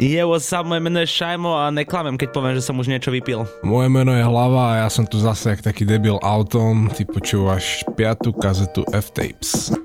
Je, what's up, moje meno je Šajmo a neklamem, keď poviem, že som už niečo vypil. Moje meno je Hlava a ja som tu zase jak taký debil autom. Ty počúvaš piatú kazetu F-Tapes.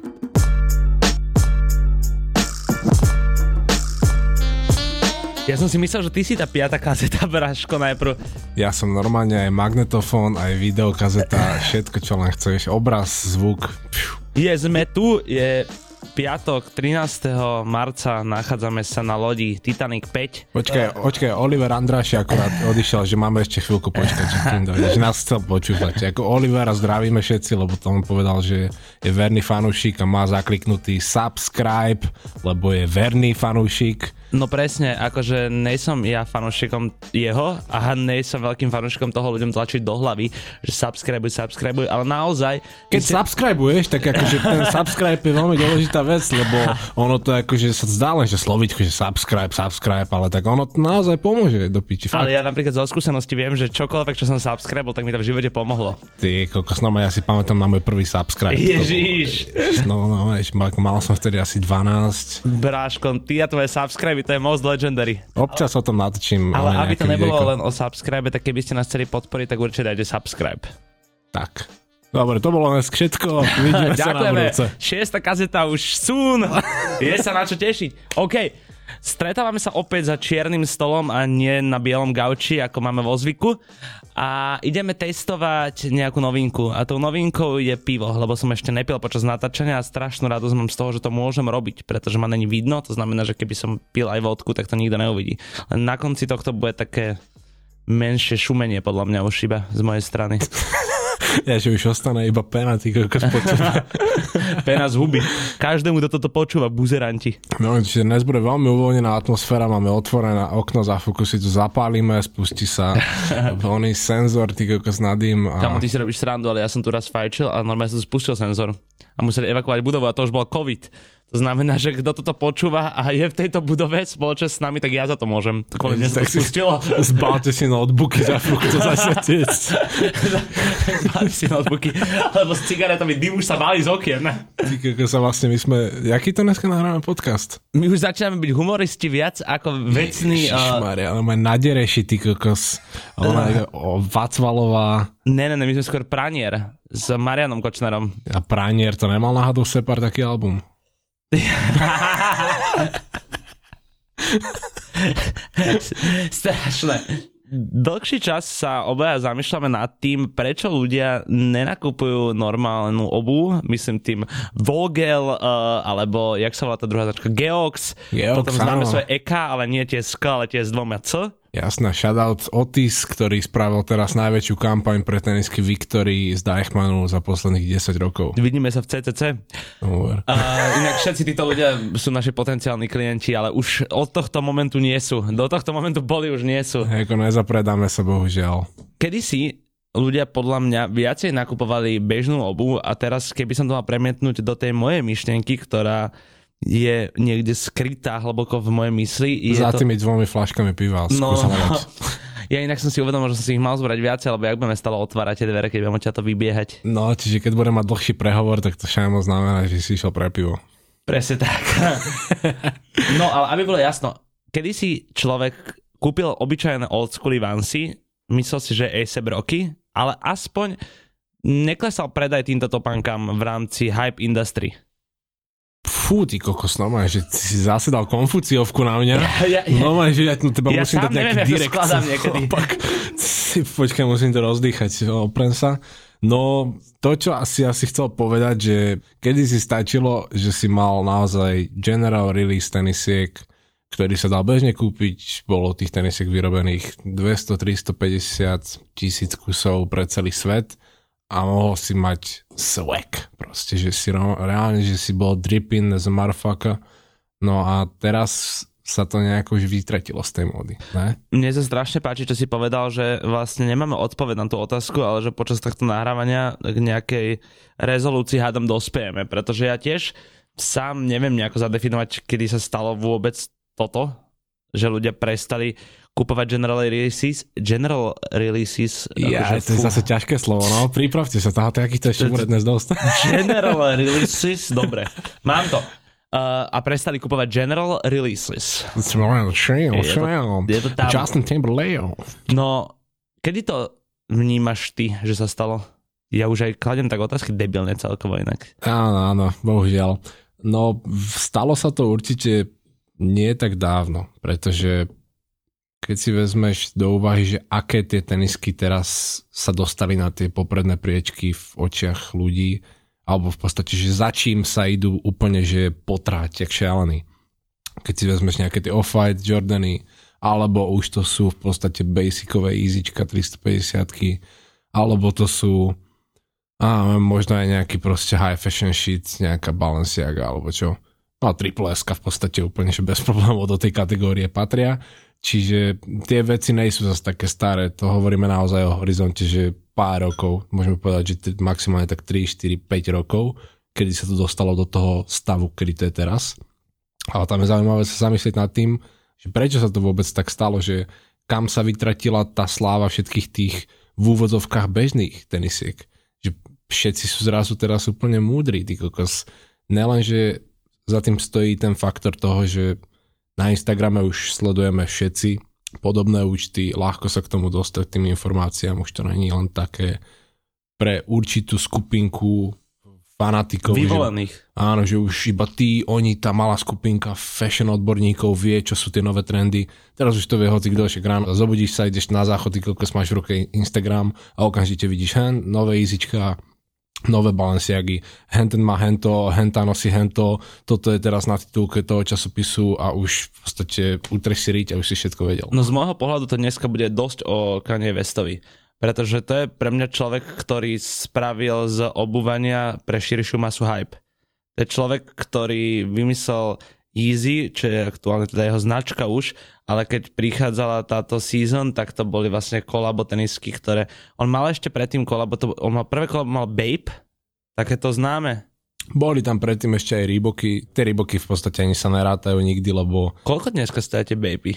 Ja som si myslel, že ty si tá piata kazeta, Braško, najprv. Ja som normálne aj magnetofón, aj videokazeta, všetko čo len chceš. Obraz, zvuk. Pšu. Je, sme tu, je piatok 13. marca nachádzame sa na lodi Titanic 5. Počkaj, počkaj, Oliver Andráši akorát odišiel, že máme ešte chvíľku počkať, že, kým dojde, že nás chcel počúvať. Ako Olivera zdravíme všetci, lebo to on povedal, že je verný fanúšik a má zakliknutý subscribe, lebo je verný fanúšik. No presne, akože nejsom ja fanúšikom jeho a nejsom veľkým fanúšikom toho ľuďom tlačiť do hlavy, že subscribe, subscribe, ale naozaj... Keď si... subscribuješ, tak akože ten subscribe je veľmi dôležitá vec, lebo ono to akože sa zdá len, že slovičko, že subscribe, subscribe, ale tak ono to naozaj pomôže do piči. Fakt. Ale ja napríklad zo skúsenosti viem, že čokoľvek, čo som subscribe, tak mi to v živote pomohlo. Ty, koľko no, ja si pamätám na môj prvý subscribe. Ježiš. No, no, mal som vtedy asi 12. Bráško, ty a tvoje subscribe, to je most legendary. Občas o tom natočím. Ale, ale aby to nebolo videjko. len o subscribe, tak keby ste nás chceli podporiť, tak určite dajte subscribe. Tak. Dobre, to bolo dnes všetko. Vidíme sa na budúce. Šiesta kazeta už soon. Je sa na čo tešiť. OK. Stretávame sa opäť za čiernym stolom a nie na bielom gauči, ako máme vo zvyku. A ideme testovať nejakú novinku. A tou novinkou je pivo, lebo som ešte nepil počas natáčania a strašnú radosť mám z toho, že to môžem robiť, pretože ma není vidno. To znamená, že keby som pil aj vodku, tak to nikto neuvidí. Len na konci tohto bude také menšie šumenie podľa mňa už iba z mojej strany. Ja, že už ostane iba pena, ty kokos Pena z huby. Každému, kto toto počúva, buzeranti. No, čiže dnes bude veľmi uvoľnená atmosféra, máme otvorené okno, za si to zapálime, spustí sa oný senzor, ty kokos nad ním. A... Kamo, ty si robíš srandu, ale ja som tu raz fajčil a normálne som spustil senzor a museli evakuovať budovu a to už bol COVID. To znamená, že kto toto počúva a je v tejto budove spoločne s nami, tak ja za to môžem. Kvôli mne tak si Zbáte si notebooky za to zasvetieť. Zbáte si notebooky, lebo s cigaretami dym už sa válí z okien. Ty, sa vlastne my sme... Jaký to dneska nahráme podcast? My už začíname byť humoristi viac ako vecný... Ježišmaria, ale má nadereši, ty kokos. Ona je Vacvalová. Ne, ne, ne, my sme skôr pranier s Marianom Kočnerom. A pranier to nemal náhodou Separ taký album? Strašné. Dlhší čas sa obaja zamýšľame nad tým, prečo ľudia nenakupujú normálnu obu, myslím tým Vogel, uh, alebo jak sa volá tá druhá značka, Geox, Geox potom známe svoje EK, ale nie tie SK, ale tie s dvoma C. Jasná, shoutout Otis, ktorý spravil teraz najväčšiu kampaň pre tenisky Victory z Deichmannu za posledných 10 rokov. Vidíme sa v CCC. Uh, inak všetci títo ľudia sú naši potenciálni klienti, ale už od tohto momentu nie sú. Do tohto momentu boli, už nie sú. Ako nezapredáme sa, bohužiaľ. Kedy si ľudia podľa mňa viacej nakupovali bežnú obu a teraz keby som to mal premietnúť do tej mojej myšlienky, ktorá je niekde skrytá hlboko v mojej mysli. Je Za tými to... dvomi flaškami piva. No, no. Ja inak som si uvedomil, že som si ich mal zbrať viacej, lebo jak budeme stále otvárať tie dvere, keď budeme ťa to vybiehať. No, čiže keď budem mať dlhší prehovor, tak to všetko znamená, že si išiel pre pivo. Presne tak. no, ale aby bolo jasno, kedy si človek kúpil obyčajné old school vansy, myslel si, že je roky, ale aspoň neklesal predaj týmto topankám v rámci hype industry. Fú, ty kokos, normálne, že si zase dal konfuciovku na mňa. Ja, ja, normálne, že ja no, teba ja musím dať nejaký neviem, direkt. niekedy. Opak. Si, počkaj, musím to rozdýchať, oprem sa. No, to, čo asi asi chcel povedať, že kedy si stačilo, že si mal naozaj general release tenisiek, ktorý sa dal bežne kúpiť, bolo tých tenisiek vyrobených 200, 350 tisíc kusov pre celý svet a mohol si mať swag. Proste, že si reálne, že si bol dripping as a. No a teraz sa to nejako už vytratilo z tej módy. Ne? Mne sa strašne páči, čo si povedal, že vlastne nemáme odpoveď na tú otázku, ale že počas tohto nahrávania k nejakej rezolúcii hádam dospejeme, pretože ja tiež sám neviem nejako zadefinovať, kedy sa stalo vôbec toto, že ľudia prestali kupovať general releases. General releases. Ja, akože, to je zase ťažké slovo, no. Pripravte sa, toho takýchto ešte bude dnes dosť. General releases, dobre. Mám to. uh, a prestali kupovať General Releases. Je to- je to tam. Justin Timberlake. No, kedy to vnímaš ty, že sa stalo? Ja už aj kladem tak otázky debilne celkovo inak. Áno, áno, bohužiaľ. No, stalo sa to určite nie tak dávno, pretože keď si vezmeš do úvahy, že aké tie tenisky teraz sa dostali na tie popredné priečky v očiach ľudí, alebo v podstate, že za čím sa idú úplne, že potráť, jak šialený. Keď si vezmeš nejaké tie off-white Jordany, alebo už to sú v podstate basicové easyčka 350 alebo to sú a možno aj nejaký proste high fashion shit, nejaká Balenciaga alebo čo. No a triple S v podstate úplne, že bez problémov do tej kategórie patria. Čiže tie veci nejsú zase také staré, to hovoríme naozaj o horizonte, že pár rokov, môžeme povedať, že maximálne tak 3, 4, 5 rokov, kedy sa to dostalo do toho stavu, kedy to je teraz. Ale tam je zaujímavé sa zamyslieť nad tým, že prečo sa to vôbec tak stalo, že kam sa vytratila tá sláva všetkých tých v úvodzovkách bežných tenisiek. Že všetci sú zrazu teraz úplne múdri, ty kokos. Nelen, že za tým stojí ten faktor toho, že na Instagrame už sledujeme všetci podobné účty, ľahko sa k tomu dostať tým informáciám, už to není len také pre určitú skupinku fanatikov. že- Vyvolených. Áno, že už iba tí, oni, tá malá skupinka fashion odborníkov vie, čo sú tie nové trendy. Teraz už to vie hoci kto, však ráno zobudíš sa, ideš na záchod, ty kokos máš v ruke Instagram a okamžite vidíš hen, nové easyčka, nové Balenciagy, hen ten má hento, henta nosí hento, toto je teraz na titulke toho časopisu a už v podstate utreš si riť a už si všetko vedel. No z môjho pohľadu to dneska bude dosť o Kanye Westovi. Pretože to je pre mňa človek, ktorý spravil z obuvania pre širšiu masu hype. To je človek, ktorý vymyslel Easy, čo je aktuálne teda jeho značka už, ale keď prichádzala táto season, tak to boli vlastne kolabo tenisky, ktoré... On mal ešte predtým kolabo, to, on mal prvé kolabo mal Babe, také to známe. Boli tam predtým ešte aj Reeboky, tie Reeboky v podstate ani sa nerátajú nikdy, lebo Koľko dneska stojíte Baby?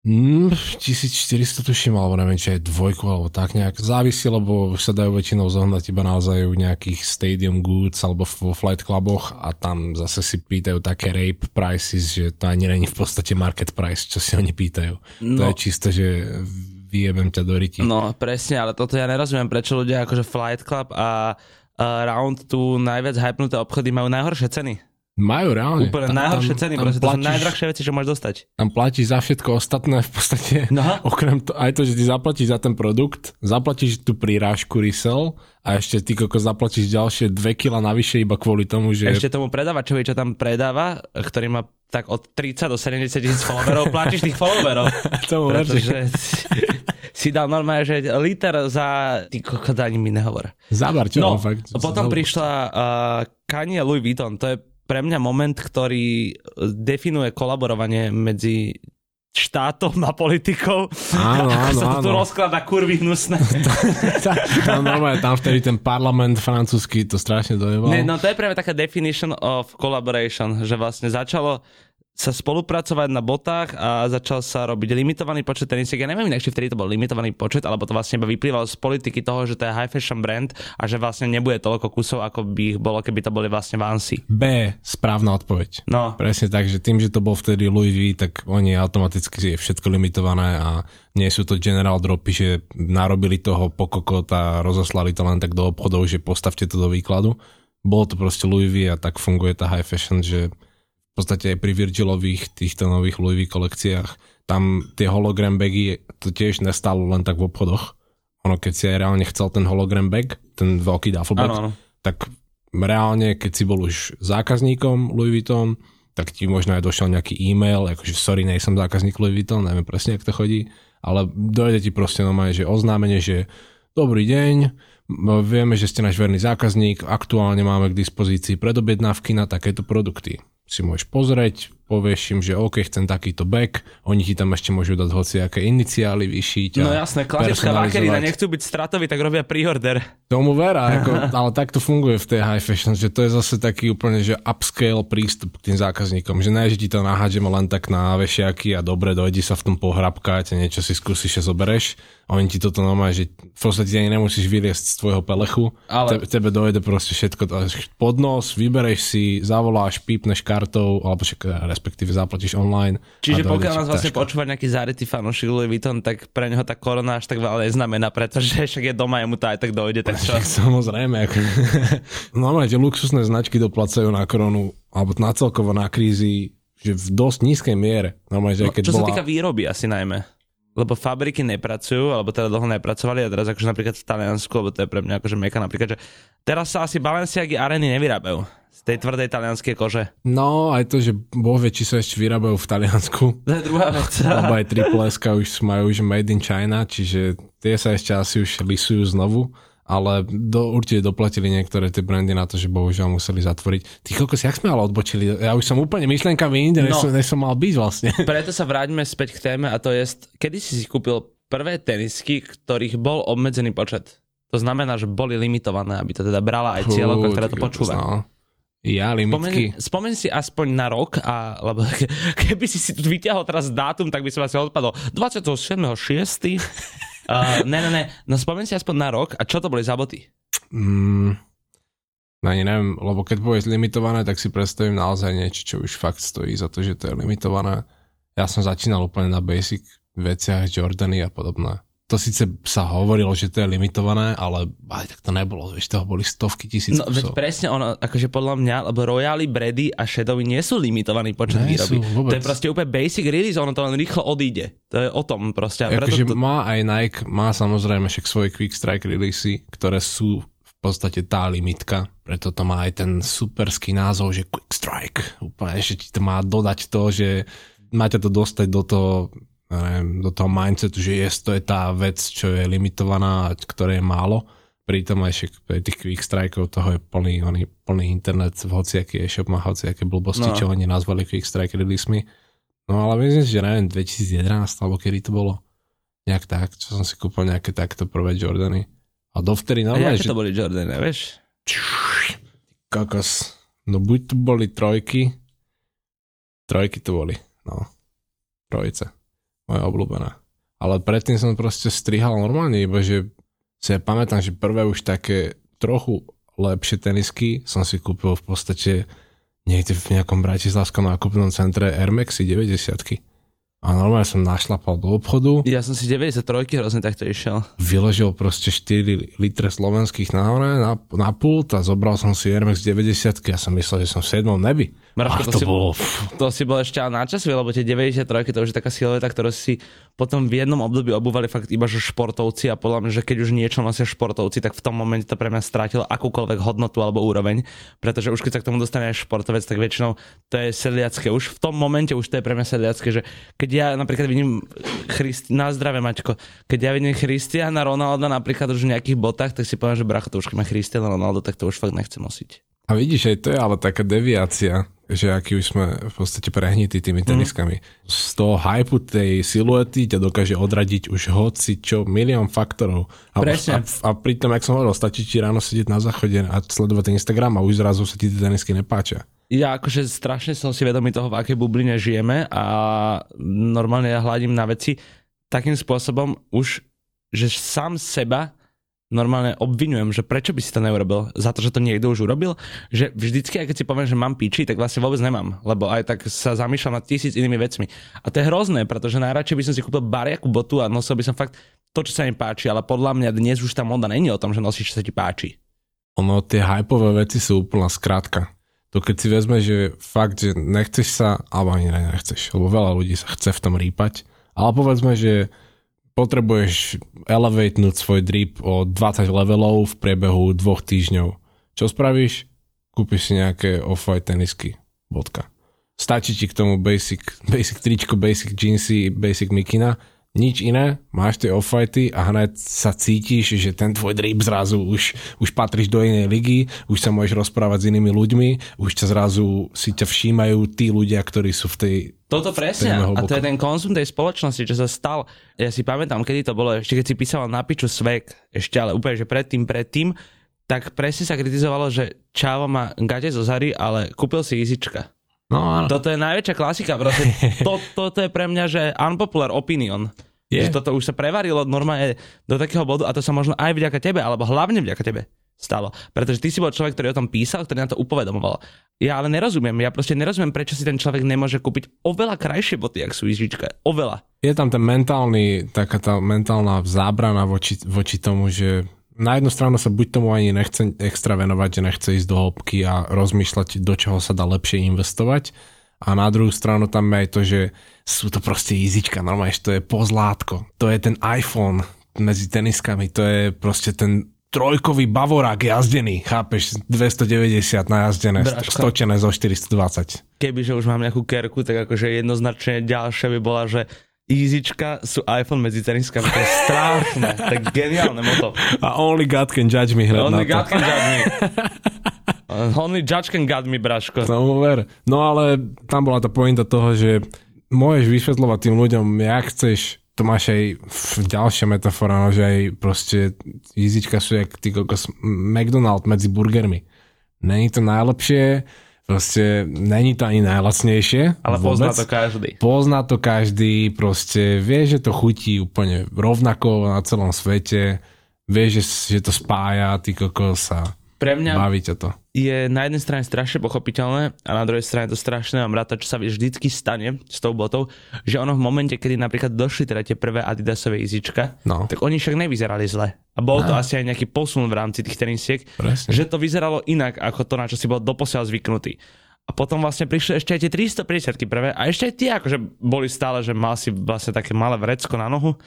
Mm, 1400 tuším, alebo neviem, či aj dvojku, alebo tak nejak. Závisí, lebo sa dajú väčšinou zohnať iba naozaj u nejakých stadium goods alebo vo flight cluboch a tam zase si pýtajú také rape prices, že to ani není v podstate market price, čo si oni pýtajú. No. To No. je čisto, že vyjebem ťa do ryti. No presne, ale toto ja nerozumiem, prečo ľudia akože Flight Club a, a Round tu najviac hypnuté obchody majú najhoršie ceny. Majú reálne. Úplne Tam- najhoršie tam- ceny, tam proste to sú platíš- najdrahšie veci, čo môžeš dostať. Tam platíš za všetko ostatné v podstate. No. Okrem to, aj to, že ty zaplatíš za ten produkt, zaplatíš tú prirážku resell a ešte ty koko zaplatíš ďalšie 2 kg navyše iba kvôli tomu, že... Ešte tomu predávačovi, čo tam predáva, ktorý má tak od 30 do 70 tisíc followerov, platíš tých followerov. že- Pretože si dal normálne, že liter za... Ty kokot, ani mi nehovor. Zabar, čo? No, fakt, potom prišla uh, Kanye Louis Vuitton. To je pre mňa moment, ktorý definuje kolaborovanie medzi štátom a politikou. Áno, áno, sa to tu rozklada kurvy hnusné. tam, normálne, tam vtedy ten parlament francúzsky to strašne dojebal. Ne, no to je práve taká definition of collaboration, že vlastne začalo sa spolupracovať na botách a začal sa robiť limitovaný počet tenisiek. Ja neviem či vtedy to bol limitovaný počet, alebo to vlastne iba vyplývalo z politiky toho, že to je high fashion brand a že vlastne nebude toľko kusov, ako by ich bolo, keby to boli vlastne Vansy. B, správna odpoveď. No, Presne tak, že tým, že to bol vtedy Louis V, tak oni automaticky je všetko limitované a nie sú to general dropy, že narobili toho pokokot a rozoslali to len tak do obchodov, že postavte to do výkladu. Bolo to proste Louis V a tak funguje tá high fashion, že v podstate aj pri Virgilových týchto nových Louis V kolekciách tam tie hologram bagy to tiež nestalo len tak v obchodoch. Ono keď si aj reálne chcel ten hologram bag, ten veľký duffel bag, áno, áno. tak reálne, keď si bol už zákazníkom Louis Vuitton, tak ti možno aj došiel nejaký e-mail, akože sorry, nejsem zákazník Louis Vuitton, neviem presne, jak to chodí, ale dojde ti proste normálne, že oznámenie, že dobrý deň, vieme, že ste náš verný zákazník, aktuálne máme k dispozícii predobjednávky na takéto produkty. Si môžeš pozrieť, povieš im, že OK, chcem takýto back, oni ti tam ešte môžu dať hociaké iniciály vyšiť. No jasné, klasická vakerina, nechcú byť stratoví, tak robia pre-order. Tomu vera, ako, ale tak to funguje v tej high fashion, že to je zase taký úplne, že upscale prístup k tým zákazníkom, že ne, že ti to nahádžeme len tak na vešiaky a dobre, dojdi sa v tom pohrabkať a niečo si skúsiš a zobereš. Oni ti toto normálne, že v podstate ani nemusíš vyliesť z tvojho pelechu, ale... Te, tebe dojde proste všetko pod nos, vybereš si, zavoláš, pípneš kartou, alebo však respektíve zaplatíš online. Čiže pokiaľ nás vlastne počúva nejaký zárytý fanúšik Louis Vuitton, tak pre neho tá korona až tak veľa neznamená, pretože však je doma, mu to aj tak dojde, tak čo? Samozrejme, ako... normálne tie luxusné značky doplacajú na koronu, alebo na celkovo na krízy, že v dosť nízkej miere. Normálne, že no, keď čo bola... sa týka výroby asi najmä lebo fabriky nepracujú, alebo teda dlho nepracovali a teraz akože napríklad v Taliansku, lebo to je pre mňa akože meka napríklad, že teraz sa asi Balenciagy areny nevyrábajú z tej tvrdej talianskej kože. No, aj to, že boh vie, či sa ešte vyrábajú v Taliansku. To je druhá vec. Lebo aj triple už majú už made in China, čiže tie sa ešte asi už lisujú znovu ale do, určite doplatili niektoré tie brandy na to, že bohužiaľ museli zatvoriť. Ty kokos, jak sme ale odbočili? Ja už som úplne myšlenkami inde, než, no, som, než som mal byť vlastne. Preto sa vráťme späť k téme a to je, kedy si si kúpil prvé tenisky, ktorých bol obmedzený počet. To znamená, že boli limitované, aby to teda brala aj cieľovka, ktorá to počúva. No. Ja, limitky. Spomeň, spomeň si aspoň na rok, a, lebo keby si si tu vyťahol teraz dátum, tak by som asi odpadol. 27.6. Uh, ne, ne, ne, no spomeň si aspoň na rok a čo to boli za boty? Mm, no ani neviem, lebo keď bude limitované, tak si predstavím naozaj niečo, čo už fakt stojí za to, že to je limitované. Ja som začínal úplne na basic veciach, Jordany a podobné to síce sa hovorilo, že to je limitované, ale aj tak to nebolo, vieš, toho boli stovky tisíc No veď presne ono, akože podľa mňa, lebo Royally, Brady a Shadowy nie sú limitovaní počet nie výroby. Sú, to je proste úplne basic release, ono to len rýchlo odíde. To je o tom proste. Akože to... má aj Nike, má samozrejme však svoje Quick Strike releasy, ktoré sú v podstate tá limitka, preto to má aj ten superský názov, že Quick Strike. Úplne, že ti to má dodať to, že máte to dostať do toho neviem, do toho mindsetu, že yes, to je tá vec, čo je limitovaná, ktoré je málo. Pritom aj však tých quick strikeov toho je plný, oný, plný internet, v hociaký e-shop má hociaké blbosti, no. čo oni nazvali quick strike release No ale myslím si, že neviem, 2011 alebo kedy to bolo. Nejak tak, čo som si kúpil nejaké takto prvé Jordany. A dovtedy normálne... A že... to boli Jordany, vieš? Kokos. No buď to boli trojky, trojky to boli, no. Trojice moje obľúbené. Ale predtým som proste strihal normálne, iba že si ja pamätám, že prvé už také trochu lepšie tenisky som si kúpil v podstate niekde v nejakom bratislavskom nákupnom centre Air Maxi 90 a normálne som našlapal do obchodu. Ja som si 93 hrozne takto išiel. Vyložil proste 4 litre slovenských na, na, na pult a zobral som si Air Max 90 a som myslel, že som v 7. nebi. Marko, to, to, si, bolo... to si bol ešte na čas, lebo tie 93 to už je taká siloveta, ktorú si potom v jednom období obúvali fakt iba že športovci a podľa mňa, že keď už niečo nosia športovci, tak v tom momente to pre mňa strátilo akúkoľvek hodnotu alebo úroveň, pretože už keď sa k tomu dostane aj športovec, tak väčšinou to je sedliacké. Už v tom momente už to je pre mňa sedliacké, že keď ja napríklad vidím Christi- na zdravé Maťko, keď ja vidím Christiana Ronalda napríklad už v nejakých botách, tak si poviem, že bracho, to už keď má Cristiano Ronaldo, tak to už fakt nechcem nosiť. A vidíš, aj to je ale taká deviácia, že aký už sme v podstate prehnití tými mhm. teniskami. Mm. Z toho hypu tej siluety ťa dokáže odradiť už hoci čo, milión faktorov. A, Presne. A, a pritom, jak som hovoril, stačí ti ráno sedieť na záchode a sledovať ten Instagram a už zrazu sa ti tie tenisky nepáčia. Ja akože strašne som si vedomý toho, v akej bubline žijeme a normálne ja hľadím na veci takým spôsobom už, že sám seba normálne obvinujem, že prečo by si to neurobil, za to, že to niekto už urobil, že vždycky, keď si poviem, že mám píči, tak vlastne vôbec nemám, lebo aj tak sa zamýšľam nad tisíc inými vecmi. A to je hrozné, pretože najradšej by som si kúpil bariaku botu a nosil by som fakt to, čo sa mi páči, ale podľa mňa dnes už tá moda není o tom, že nosíš, čo sa ti páči. Ono, tie hypové veci sú úplná skratka. To keď si vezme, že fakt, že nechceš sa, alebo ani nechceš, lebo veľa ľudí sa chce v tom rýpať, ale povedzme, že potrebuješ elevatenúť svoj drip o 20 levelov v priebehu dvoch týždňov. Čo spravíš? Kúpiš si nejaké off-white tenisky. Bodka. Stačí ti k tomu basic, basic tričko, basic jeansy, basic mikina nič iné, máš tie off-fighty a hneď sa cítiš, že ten tvoj drip zrazu už, už patríš do inej ligy, už sa môžeš rozprávať s inými ľuďmi, už ťa zrazu si ťa všímajú tí ľudia, ktorí sú v tej toto presne, a to je ten konzum tej spoločnosti, čo sa stal. Ja si pamätám, kedy to bolo, ešte keď si písal na piču svek, ešte ale úplne, že predtým, predtým, tak presne sa kritizovalo, že Čavo má gate zo Zary, ale kúpil si Izička. No, áno. Toto je najväčšia klasika, proste. to, toto je pre mňa, že unpopular opinion. Je. Že toto už sa prevarilo normálne do takého bodu a to sa možno aj vďaka tebe, alebo hlavne vďaka tebe stalo. Pretože ty si bol človek, ktorý o tom písal, ktorý na to upovedomoval. Ja ale nerozumiem, ja proste nerozumiem, prečo si ten človek nemôže kúpiť oveľa krajšie boty, ak sú izžička. Oveľa. Je tam ten mentálny, taká tá mentálna zábrana voči, voči tomu, že na jednu stranu sa buď tomu ani nechce extra venovať, že nechce ísť do hĺbky a rozmýšľať, do čoho sa dá lepšie investovať. A na druhú stranu tam je aj to, že sú to proste izička, normálne, že to je pozlátko. To je ten iPhone medzi teniskami, to je proste ten trojkový bavorák jazdený, chápeš, 290 najazdené, stočené zo 420. Kebyže už mám nejakú kerku, tak akože jednoznačne ďalšia by bola, že Easyčka sú iPhone medzi teniskami, to je strašné, to je geniálne moto. A only God can judge me hrať Only God to. can judge me. only judge can judge me, Braško. No, ver. no ale tam bola tá pointa toho, že môžeš vysvetľovať tým ľuďom, jak chceš, to máš aj ďalšia metafora, no, že aj proste Easyčka sú jak ty kokos McDonald medzi burgermi. Není to najlepšie, Proste není to ani najlacnejšie. Ale vôbec. pozná to každý. Pozná to každý, proste vie, že to chutí úplne rovnako na celom svete, vie, že, že to spája, ty kokos a pre mňa baví ťa to. Je na jednej strane strašne pochopiteľné a na druhej strane to strašné mám rád, čo sa vždycky stane s tou botou, že ono v momente, kedy napríklad došli teda tie prvé Adidasové izička, no. tak oni však nevyzerali zle. A bol no. to asi aj nejaký posun v rámci tých tenisiek, Presne. že to vyzeralo inak ako to, na čo si bol doposiaľ zvyknutý. A potom vlastne prišli ešte aj tie 350 prvé a ešte aj tie akože boli stále, že mal si vlastne také malé vrecko na nohu,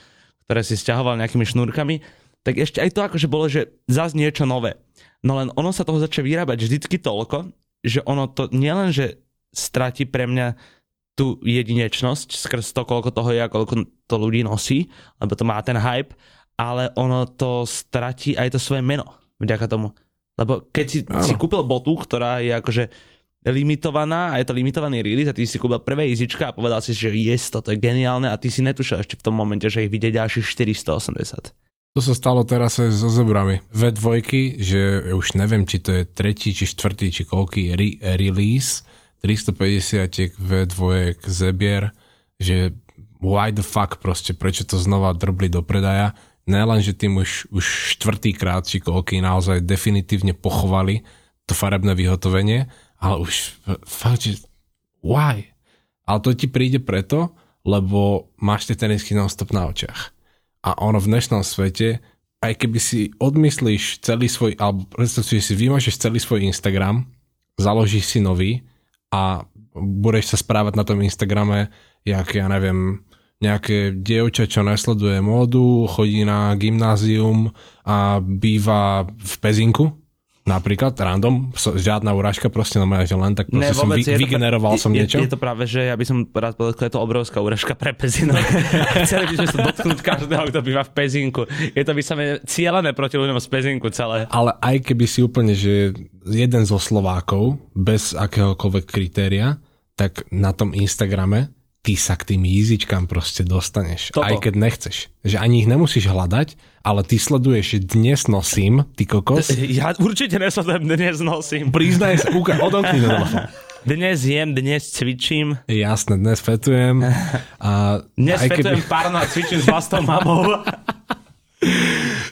ktoré si stiahoval nejakými šnúrkami, tak ešte aj to akože bolo, že zase niečo nové. No len ono sa toho začne vyrábať vždycky toľko, že ono to nielen, že stratí pre mňa tú jedinečnosť skrz to, koľko toho je a koľko to ľudí nosí, lebo to má ten hype, ale ono to stratí aj to svoje meno vďaka tomu. Lebo keď si, si kúpil botu, ktorá je akože limitovaná a je to limitovaný release a ty si kúpil prvé izička a povedal si, že yes, toto je geniálne a ty si netušil ešte v tom momente, že ich vidie ďalších 480. To sa stalo teraz aj so zebrami. V2, že už neviem, či to je tretí, či štvrtý, či koľký re- release, 350 V2 zebier, že why the fuck proste, prečo to znova drbli do predaja. Nelen, že tým už, už štvrtýkrát, či koľký naozaj definitívne pochovali to farebné vyhotovenie, ale už fakt, že why? Ale to ti príde preto, lebo máš tie tenisky non-stop na očiach a ono v dnešnom svete, aj keby si odmyslíš celý svoj, alebo predstav si, že si vymažeš celý svoj Instagram, založíš si nový a budeš sa správať na tom Instagrame, jak ja neviem, nejaké dievča, čo nesleduje módu, chodí na gymnázium a býva v Pezinku, Napríklad, random, žiadna urážka, proste no že len tak proste ne, som vy, vygeneroval som je, niečo. Je to práve, že ja by som rád povedal, je to obrovská urážka pre Pezinok. Chceli by sme sa dotknúť každého, kto býva v Pezinku. Je to by sa cieľené proti ľuďom z Pezinku celé. Ale aj keby si úplne, že jeden zo Slovákov, bez akéhokoľvek kritéria, tak na tom Instagrame ty sa k tým jízičkám proste dostaneš, Toto. aj keď nechceš. Že ani ich nemusíš hľadať, ale ty sleduješ, dnes nosím, ty kokos. Ja určite nesledujem, dnes nosím. Priznaj sa, kúka, odomkni to Dnes jem, dnes cvičím. Jasné, dnes fetujem. A dnes aj fetujem keby... párno a cvičím s vlastnou mamou.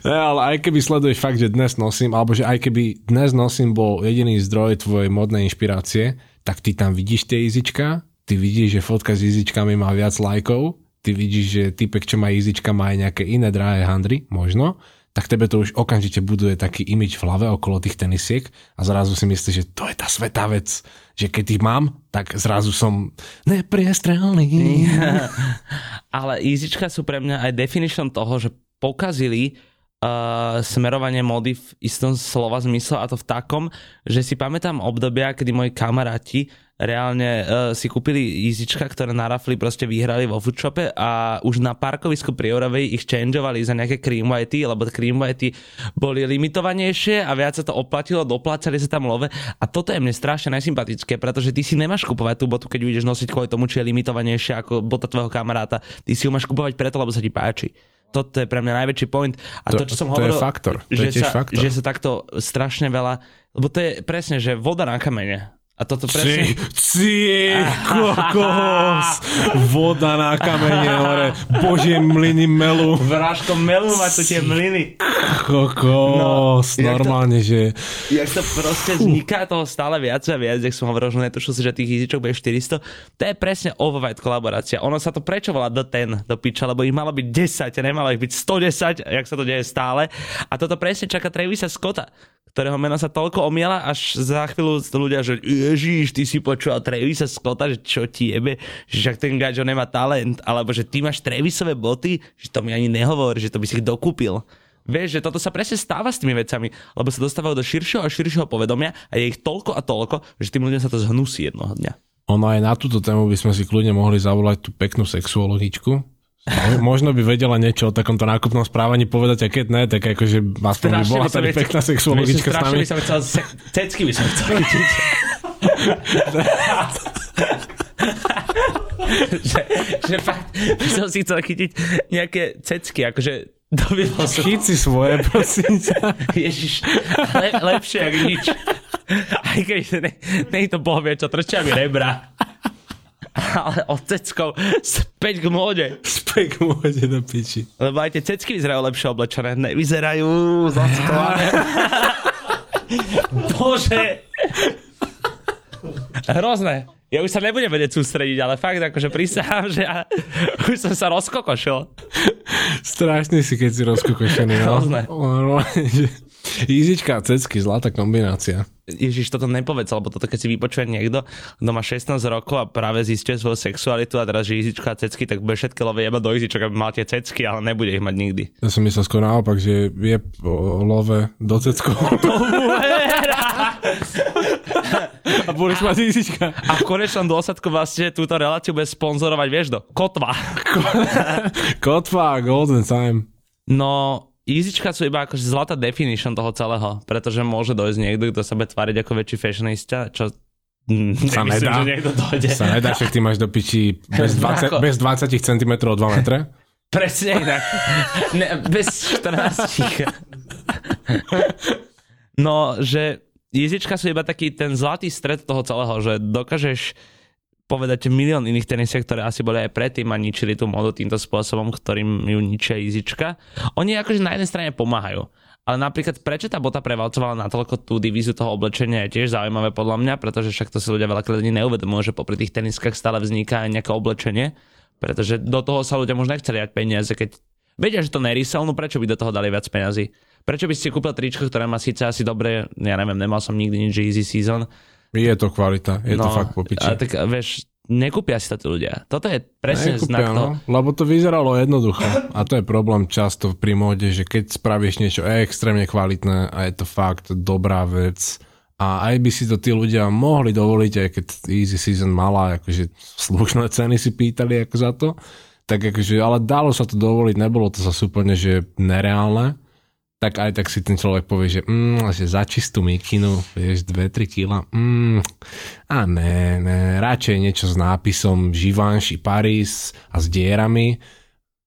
Ne, ale aj keby sleduješ fakt, že dnes nosím, alebo že aj keby dnes nosím bol jediný zdroj tvojej modnej inšpirácie, tak ty tam vidíš tie izička, ty vidíš, že fotka s izičkami má viac lajkov, ty vidíš, že typek, čo má izička, má aj nejaké iné drahé handry, možno, tak tebe to už okamžite buduje taký imič v hlave okolo tých tenisiek a zrazu si myslíš, že to je tá svetá vec, že keď ich mám, tak zrazu som nepriestrelný. Ale izička sú pre mňa aj definition toho, že pokazili uh, smerovanie mody v istom slova zmysle a to v takom, že si pamätám obdobia, kedy moji kamaráti reálne uh, si kúpili Easyčka, ktoré na rafli proste vyhrali vo foodshope a už na parkovisku pri Eurovej ich changeovali za nejaké cream whitey, lebo cream whitey boli limitovanejšie a viac sa to oplatilo, doplácali sa tam love a toto je mne strašne najsympatické, pretože ty si nemáš kupovať tú botu, keď ju ideš nosiť kvôli tomu, či je limitovanejšia ako bota tvojho kamaráta. Ty si ju máš kupovať preto, lebo sa ti páči toto je pre mňa najväčší point. A to, to čo som to hovoril, je faktor. To že, je sa, faktor. že sa takto strašne veľa, lebo to je presne, že voda na kamene. A toto presne... Cie, kokos, voda na kamene, hore, božie mlyny melu, Vrážko melu má tu tie mlyny. kokos, No, jak to- normálne, že Jak to proste vzniká toho stále viac a viac, jak som hovoril, že netušil si, že tých easyčok bude 400. To je presne overweight kolaborácia. Ono sa to prečo volá do ten, do piča, lebo ich malo byť 10, nemalo ich byť 110, jak sa to deje stále. A toto presne čaká Travisa Scotta, ktorého meno sa toľko omiela, až za chvíľu ľudia, že ježíš, ty si počúval Travisa Scotta, že čo ti jebe, že však ten gačo nemá talent, alebo že ty máš Travisové boty, že to mi ani nehovor, že to by si ich dokúpil. Vieš, že toto sa presne stáva s tými vecami, lebo sa dostávajú do širšieho a širšieho povedomia a je ich toľko a toľko, že tým ľuďom sa to zhnusí jednoho dňa. ono aj na túto tému by sme si kľudne mohli zavolať tú peknú sexuologičku. Mo- Možno by vedela niečo o takomto nákupnom správaní povedať, a keď ne, tak akože aspoň by bola tady pekná sexuologička s nami. by som chcel, se- cecky by som chcel chytiť. že, že fakt by som si chcel chytiť nejaké cecky, akože to by bolo. Chyť si svoje, prosím ťa. Ježiš, le, lepšie ako nič. Aj keď ne, ne to boh vie, čo trčia mi rebra. Ale od ceckov späť k móde. Späť môjde do piči. Lebo aj tie cecky vyzerajú lepšie oblečené. Nevyzerajú zackované. Bože. Hrozné. Ja už sa nebudem vedieť sústrediť, ale fakt akože prisahám, že ja už som sa rozkokošil. Strašný si, keď si rozkokošený. No. Hrozné. Normálne, že... Jízička a cecky, zlatá kombinácia. Ježiš, toto nepovedz, lebo toto keď si vypočuje niekto, kto má 16 rokov a práve zistuje svoju sexualitu a teraz že Izička a cecky, tak bude všetky love jeba do Izičok, aby mal tie cecky, ale nebude ich mať nikdy. Ja som myslel skôr naopak, že je love do ceckov. a budeš mať jízička. A v konečnom dôsledku vlastne túto reláciu bude sponzorovať, vieš do, kotva. Kotva golden time. No, Easyčka sú iba akože zlatá definition toho celého, pretože môže dojsť niekto, kto sa bude tváriť ako väčší fashionista, čo Sa nedá. že niekto dojde. Sa nedá, však ty máš do piči bez 20, Ako? bez 20 cm 2 metre. Presne inak. Ne, bez 14. no, že jezička sú iba taký ten zlatý stred toho celého, že dokážeš povedať milión iných tenisiek, ktoré asi boli aj predtým a ničili tú modu týmto spôsobom, ktorým ju ničia Izička. Oni akože na jednej strane pomáhajú. Ale napríklad, prečo tá bota prevalcovala natoľko tú divíziu toho oblečenia je tiež zaujímavé podľa mňa, pretože však to si ľudia veľakrát ani neuvedomujú, že popri tých teniskách stále vzniká aj nejaké oblečenie, pretože do toho sa ľudia možno nechceli dať peniaze, keď vedia, že to nerisel, no prečo by do toho dali viac peniazy? Prečo by ste kúpil tričko, ktoré má síce asi dobre, ja neviem, nemal som nikdy nič Easy Season, Je to kvalita, je to fakt po piči. No, a tak vieš, nekúpia si to tí ľudia. Toto je presne Nekúpia, znak toho. no, lebo to vyzeralo jednoducho. A to je problém často pri móde, že keď spravíš niečo extrémne kvalitné a je to fakt dobrá vec a aj by si to tí ľudia mohli dovoliť, aj keď Easy Season mala, akože slušné ceny si pýtali ako za to, tak akože, ale dalo sa to dovoliť, nebolo to zase úplne, že nereálne, tak aj tak si ten človek povie, že, mm, že za čistú mikinu, vieš, 2-3 kg, mm, a ne, ne, radšej niečo s nápisom Givenchy Paris a s dierami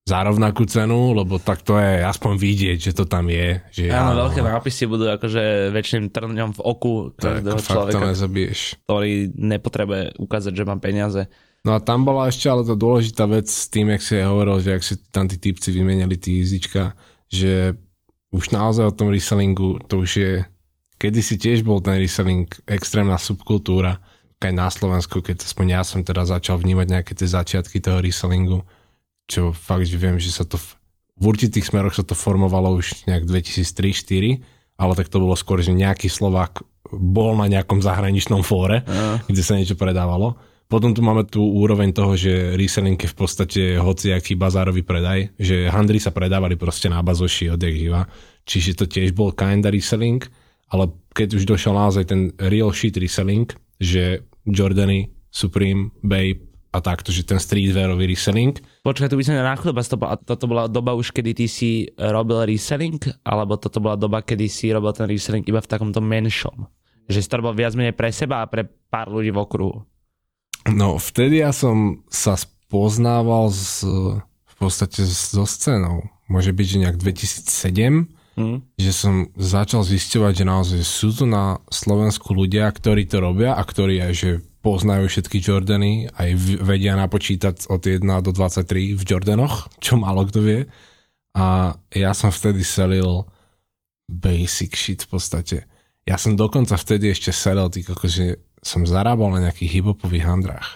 za rovnakú cenu, lebo tak to je aspoň vidieť, že to tam je. Že Áno, veľké nápisy budú akože väčším trňom v oku to každého fakt to človeka, nezabiješ. ktorý nepotrebuje ukázať, že má peniaze. No a tam bola ešte ale tá dôležitá vec s tým, jak si hovoril, že ak si tam tí typci vymenili tí jízdička, že už naozaj o tom resellingu, to už je, kedysi tiež bol ten reselling extrémna subkultúra, aj na Slovensku, keď aspoň ja som teda začal vnímať nejaké tie začiatky toho resellingu, čo fakt, že viem, že sa to v, v určitých smeroch sa to formovalo už nejak 2003-2004, ale tak to bolo skôr, že nejaký Slovák bol na nejakom zahraničnom fóre, Áno. kde sa niečo predávalo. Potom tu máme tú úroveň toho, že reselling je v podstate hociaký bazárový predaj, že handry sa predávali proste na bazoši od živa, čiže to tiež bol kinda reselling, ale keď už došiel naozaj ten real shit reselling, že Jordany, Supreme, Babe a takto, že ten streetwearový reselling. Počkaj, tu by som na chudobá A toto bola doba už, kedy ty si robil reselling, alebo toto bola doba, kedy si robil ten reselling iba v takomto menšom? Že si to robil viac menej pre seba a pre pár ľudí v okruhu. No, vtedy ja som sa spoznával s, v podstate so scénou. Môže byť, že nejak 2007, mm. že som začal zisťovať, že naozaj sú tu na Slovensku ľudia, ktorí to robia a ktorí aj, že poznajú všetky Jordany, aj vedia napočítať od 1 do 23 v Jordanoch, čo málo kto vie. A ja som vtedy selil basic shit v podstate. Ja som dokonca vtedy ešte selil, tý, že som zarábal na nejakých hibopových handrách.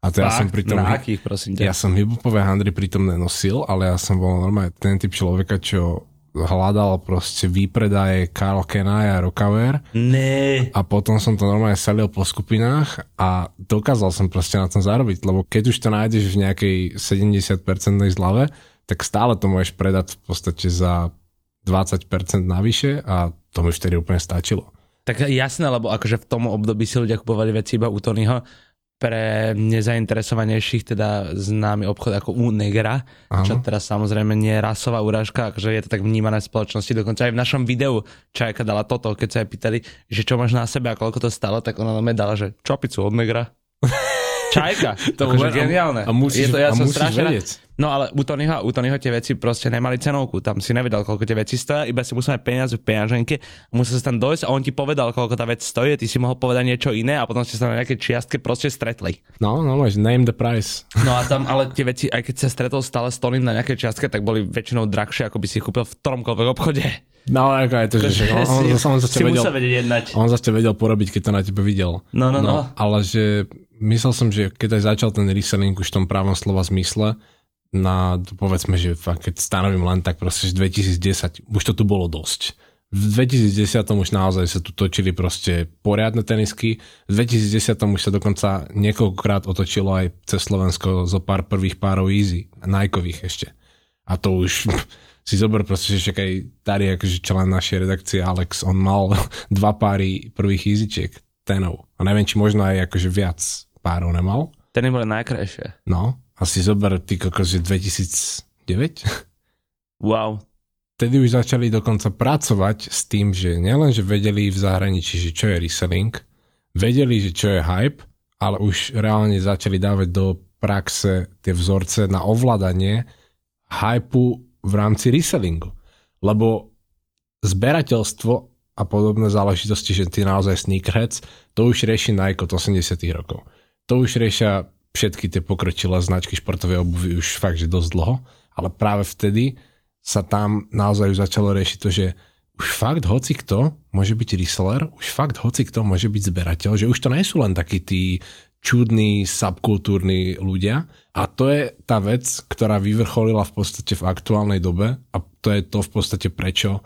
A to ja som pritom... Na akých, prosím ťa? Ja som hibopové handry pritom nenosil, ale ja som bol normálne ten typ človeka, čo hľadal proste výpredaje Karl Kenai a Rockaware. Ne. A potom som to normálne salil po skupinách a dokázal som proste na tom zarobiť, lebo keď už to nájdeš v nejakej 70% zlave, tak stále to môžeš predať v podstate za 20% navyše a to mi vtedy úplne stačilo. Tak jasné, lebo akože v tom období si ľudia kupovali veci iba u Tonyho, pre nezainteresovanejších teda známy obchod ako u Negra, Aha. čo teraz samozrejme nie je rasová urážka, akože je to tak vnímané v spoločnosti, dokonca aj v našom videu Čajka dala toto, keď sa jej pýtali, že čo máš na sebe a koľko to stalo, tak ona nám dala, že čopicu od Negra. Čajka, to akože geniálne. A musíš, je to, ja a som musíš vedieť. No ale u Tonyho, u Tonyho tie veci proste nemali cenovku, tam si nevedel, koľko tie veci stojí, iba si musel mať peniaze v peňaženke, musel sa tam dojsť a on ti povedal, koľko tá vec stojí, ty si mohol povedať niečo iné a potom ste sa na nejaké čiastke proste stretli. No, no, máš name the price. No a tam, ale tie veci, aj keď sa stretol stále s Tonym na nejaké čiastke, tak boli väčšinou drahšie, ako by si kúpil v ktoromkoľvek obchode. No, ako aj to, že, že on, on, on, on zase vedel, on zase vedel porobiť, keď to na tebe videl. No, no, no. no. Ale že myslel som, že keď aj začal ten reselling už v tom právom slova zmysle, na, povedzme, že keď stanovím len tak proste, že 2010, už to tu bolo dosť. V 2010 už naozaj sa tu točili proste poriadne tenisky. V 2010 už sa dokonca niekoľkokrát otočilo aj cez Slovensko zo pár prvých párov Easy, Nikeových ešte. A to už si zober proste, že aj tady akože člen našej redakcie Alex, on mal dva páry prvých Easyčiek, tenov. A neviem, či možno aj akože viac párov nemal. Ten boli najkrajšie. No, asi zober ty kokos, že 2009? Wow. Tedy už začali dokonca pracovať s tým, že nielen, že vedeli v zahraničí, že čo je reselling, vedeli, že čo je hype, ale už reálne začali dávať do praxe tie vzorce na ovládanie hypu v rámci resellingu. Lebo zberateľstvo a podobné záležitosti, že ty naozaj sneakerheads, to už rieši Nike od 80 rokov. To už riešia všetky tie pokročilé značky športovej obuvy už fakt, že dosť dlho, ale práve vtedy sa tam naozaj už začalo riešiť to, že už fakt hoci kto môže byť reseller, už fakt hoci kto môže byť zberateľ, že už to nie sú len takí tí čudní, subkultúrni ľudia. A to je tá vec, ktorá vyvrcholila v podstate v aktuálnej dobe a to je to v podstate prečo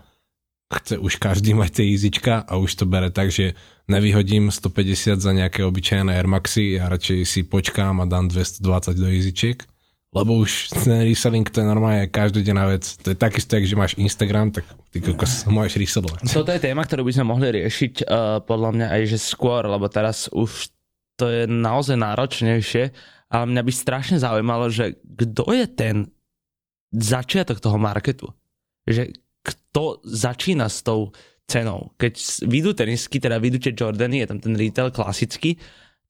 chce už každý mať tie easyčka a už to bere tak, že nevyhodím 150 za nejaké obyčajné Air Maxy, ja radšej si počkám a dám 220 do easyčiek, lebo už ten reselling to je normálne každodenná vec. To je takisto, že máš Instagram, tak ty kokos môžeš resellovať. Toto je téma, ktorú by sme mohli riešiť uh, podľa mňa aj že skôr, lebo teraz už to je naozaj náročnejšie, ale mňa by strašne zaujímalo, že kto je ten začiatok toho marketu. Že kto začína s tou cenou. Keď vidú tenisky, teda vidú tie Jordany, je tam ten retail klasický,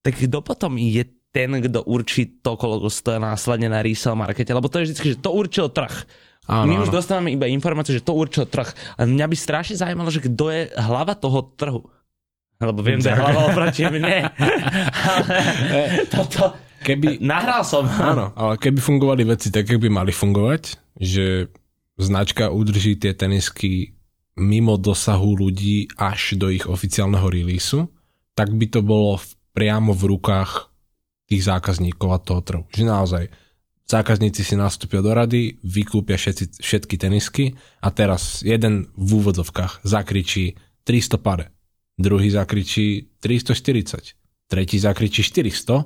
tak kto potom je ten, kto určí to, koľko stojí následne na resale markete, lebo to je vždy, že to určil trh. Áno, My už áno. dostávame iba informáciu, že to určil trh. A mňa by strašne zaujímalo, že kto je hlava toho trhu. Lebo viem, že hlava oproti mne. ale toto... Keby... Nahral som. Áno, ale keby fungovali veci tak, by mali fungovať, že značka udrží tie tenisky mimo dosahu ľudí až do ich oficiálneho releaseu, tak by to bolo priamo v rukách tých zákazníkov a toho trhu. Že naozaj zákazníci si nastúpia do rady, vykúpia všetci, všetky tenisky a teraz jeden v úvodzovkách zakričí 300 pare, druhý zakričí 340, tretí zakričí 400 a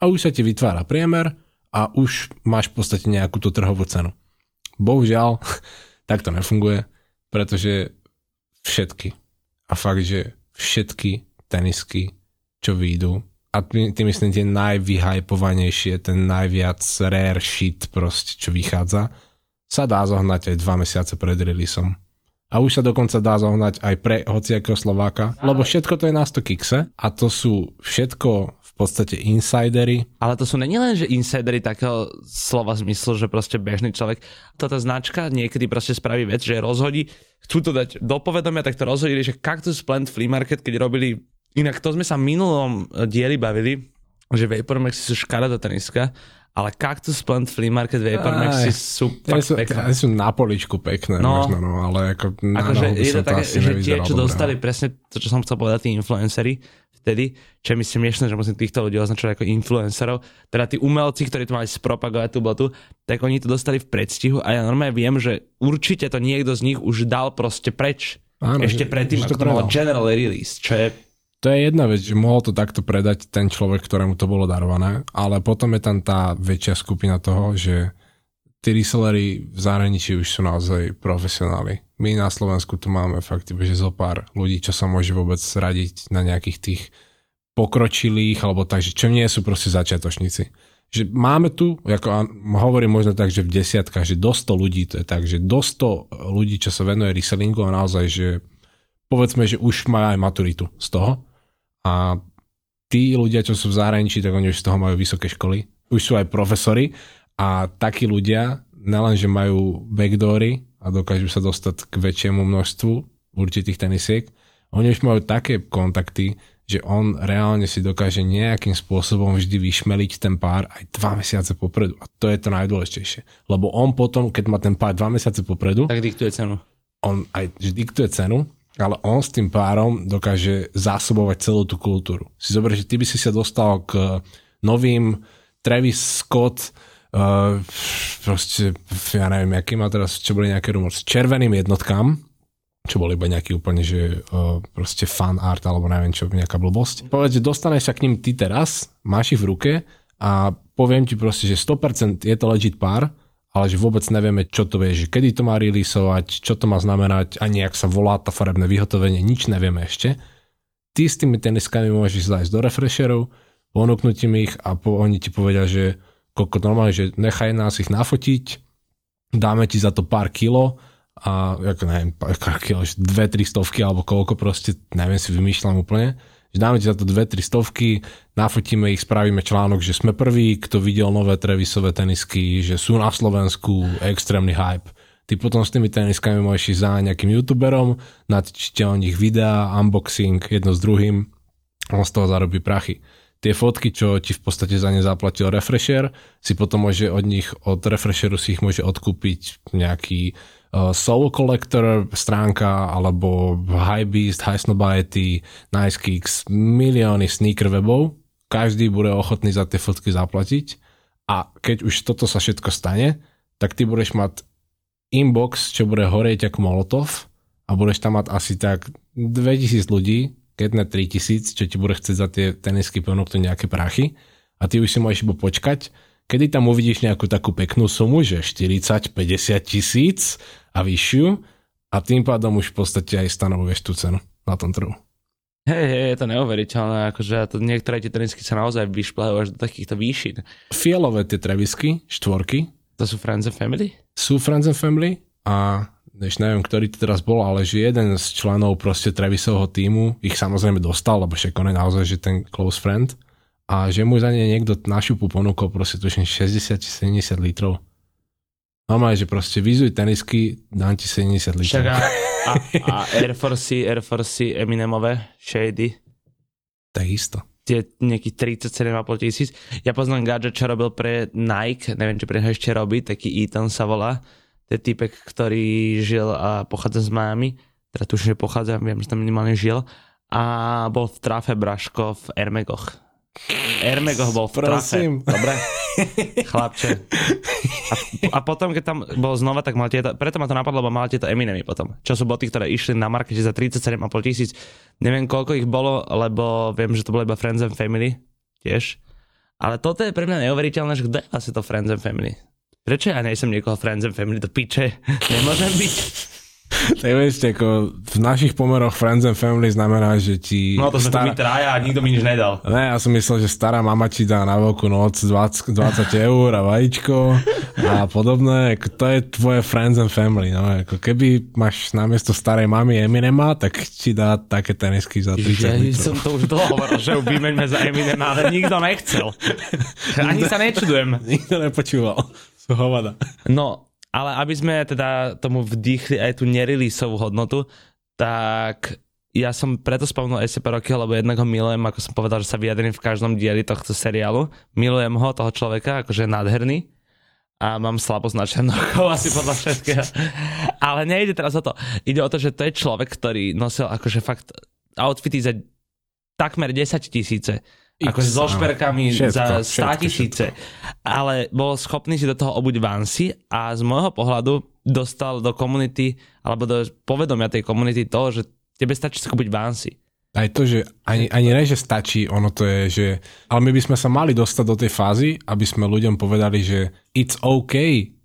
a už sa ti vytvára priemer a už máš v podstate nejakú tú trhovú cenu. Bohužiaľ, tak to nefunguje, pretože všetky, a fakt, že všetky tenisky, čo výjdu, a tým myslím tie najvyhypovanejšie, ten najviac rare shit proste, čo vychádza, sa dá zohnať aj dva mesiace pred releaseom. A už sa dokonca dá zohnať aj pre hociakého Slováka, lebo všetko to je na 100 kikse a to sú všetko podstate insidery. Ale to sú není len, že insidery takého slova zmyslu, že proste bežný človek. Toto značka niekedy proste spraví vec, že rozhodí, chcú to dať do povedomia, tak to rozhodili, že Cactus Plant Flea Market, keď robili, inak to sme sa minulom dieli bavili, že Vapor Maxi sú škaredá teniska, ale Cactus Plant Flea Market Vapor Maxi sú fakt sú, pekné. sú na poličku pekné, no, možno, no, ale ako na akože je to také, že tie, čo dostali presne to, čo som chcel povedať, tí influenceri, vtedy, čo je mi smiešne, že musím týchto ľudí označovať ako influencerov, teda tí umelci, ktorí to mali spropagovať tú botu, tak oni to dostali v predstihu a ja normálne viem, že určite to niekto z nich už dal proste preč. Áno, ešte predtým, ako to, to bolo general release, čo je to je jedna vec, že mohol to takto predať ten človek, ktorému to bolo darované, ale potom je tam tá väčšia skupina toho, že tí resellery v zahraničí už sú naozaj profesionáli. My na Slovensku tu máme fakt že zo pár ľudí, čo sa môže vôbec radiť na nejakých tých pokročilých, alebo tak, že čo nie sú proste začiatočníci. Že máme tu, ako hovorím možno tak, že v desiatkách, že do 100 ľudí, to je tak, že do 100 ľudí, čo sa venuje resellingu a naozaj, že povedzme, že už má aj maturitu z toho a tí ľudia, čo sú v zahraničí, tak oni už z toho majú vysoké školy, už sú aj profesori a takí ľudia nelen, že majú backdoory a dokážu sa dostať k väčšiemu množstvu určitých tenisiek, oni už majú také kontakty, že on reálne si dokáže nejakým spôsobom vždy vyšmeliť ten pár aj dva mesiace popredu. A to je to najdôležitejšie. Lebo on potom, keď má ten pár dva mesiace popredu... Tak diktuje cenu. On aj diktuje cenu, ale on s tým párom dokáže zásobovať celú tú kultúru. Si zober, že ty by si sa dostal k novým Travis Scott Uh, proste, ja neviem, aký má teraz, čo boli nejaké rumor, s červeným jednotkám, čo boli iba nejaký úplne, že uh, proste fan art, alebo neviem čo, nejaká blbosť. Povedz, že dostaneš sa k ním ty teraz, máš ich v ruke a poviem ti proste, že 100% je to legit pár, ale že vôbec nevieme, čo to vie, že kedy to má releaseovať, čo to má znamenať, ani ak sa volá to farebné vyhotovenie, nič nevieme ešte. Ty s tými teniskami môžeš zájsť do refresherov, ponúknuť im ich a po, oni ti povedia, že koľko normálne, že nechaj nás ich nafotiť, dáme ti za to pár kilo a ako neviem, pár kilo, dve, tri stovky alebo koľko proste, neviem si vymýšľam úplne, že dáme ti za to dve, tri stovky, nafotíme ich, spravíme článok, že sme prví, kto videl nové Trevisové tenisky, že sú na Slovensku extrémny hype. Ty potom s tými teniskami môžeš ísť za nejakým youtuberom, natočíte o nich videá, unboxing, jedno s druhým, on z toho zarobí prachy tie fotky, čo ti v podstate za ne zaplatil Refresher, si potom môže od nich, od Refresheru si ich môže odkúpiť nejaký uh, Soul Collector stránka, alebo Hypebeast, High Snobiety, Nice Kicks, milióny sneaker webov, každý bude ochotný za tie fotky zaplatiť. A keď už toto sa všetko stane, tak ty budeš mať inbox, čo bude horieť ako molotov a budeš tam mať asi tak 2000 ľudí, keď na 3000, čo ti bude chcieť za tie tenisky ponúknuť nejaké prachy a ty už si môžeš iba počkať, kedy tam uvidíš nejakú takú peknú sumu, že 40-50 tisíc a vyššiu a tým pádom už v podstate aj stanovuješ tú cenu na tom trhu. Hej, hej, je to neuveriteľné, akože to niektoré tie tenisky sa naozaj vyšplajú až do takýchto výšin. Fialové tie trevisky, štvorky. To sú Friends and Family? Sú Friends and Family a než neviem, ktorý to teraz bol, ale že jeden z členov proste Trevisovho týmu ich samozrejme dostal, lebo však on je naozaj že ten close friend a že mu za ne niekto na šupu ponúkol proste tuším 60 70 litrov. Normálne, že proste vyzuj tenisky, dám ti 70 litrov. A, a, Air Force, Air Force Eminemové, Shady. To je isto tie nejakých 37,5 tisíc. Ja poznám gadget, čo robil pre Nike, neviem, či pre ešte robí, taký Ethan sa volá to je typek, ktorý žil a pochádza z Miami, teda tuším, že pochádza, viem, že tam minimálne žil a bol v trafe Braško v Ermegoch. Ermegoch bol v Prosím. trafe. Dobre? Chlapče. A, a potom, keď tam bol znova, tak mal tieto, preto ma to napadlo, lebo mal tieto Eminemy potom. Čo sú boty, ktoré išli na markete za 37,5 tisíc. Neviem, koľko ich bolo, lebo viem, že to bolo iba Friends and Family tiež Ale toto je pre mňa neuveriteľné, že kto je asi to Friends and Family? Prečo ja nejsem niekoho Friends and Family do piče? Nemôžem byť. Tak vieš, ako v našich pomeroch Friends and Family znamená, že ti... No to sme stará... tu traja a nikto mi nič nedal. Ne, ja som myslel, že stará mama ti dá na veľkú noc 20, 20 eur a vajíčko a podobné. To je tvoje Friends and Family. No. Ako keby máš namiesto starej mamy Eminema, tak ti dá také tenisky za 30 Ja som to už dlho hovoril, že ju vymeňme za Eminema, ale nikto nechcel. Ani sa nečudujem. Nikto nepočúval. Hovada. No, ale aby sme teda tomu vdýchli aj tú nereleaseovú hodnotu, tak ja som preto spomenul SCP Rocky, lebo jednak ho milujem, ako som povedal, že sa vyjadrím v každom dieli tohto seriálu. Milujem ho, toho človeka, akože je nádherný. A mám slabosť na černokov, asi podľa všetkého. Ale nejde teraz o to. Ide o to, že to je človek, ktorý nosil akože fakt outfity za takmer 10 tisíce akože so šperkami všetko, za 100 tisíce, ale bol schopný si do toho obuť vansy a z môjho pohľadu dostal do komunity, alebo do povedomia tej komunity to, že tebe stačí si kúpiť vansy. Aj to, že ani, ani ne, že stačí, ono to je, že... Ale my by sme sa mali dostať do tej fázy, aby sme ľuďom povedali, že it's OK,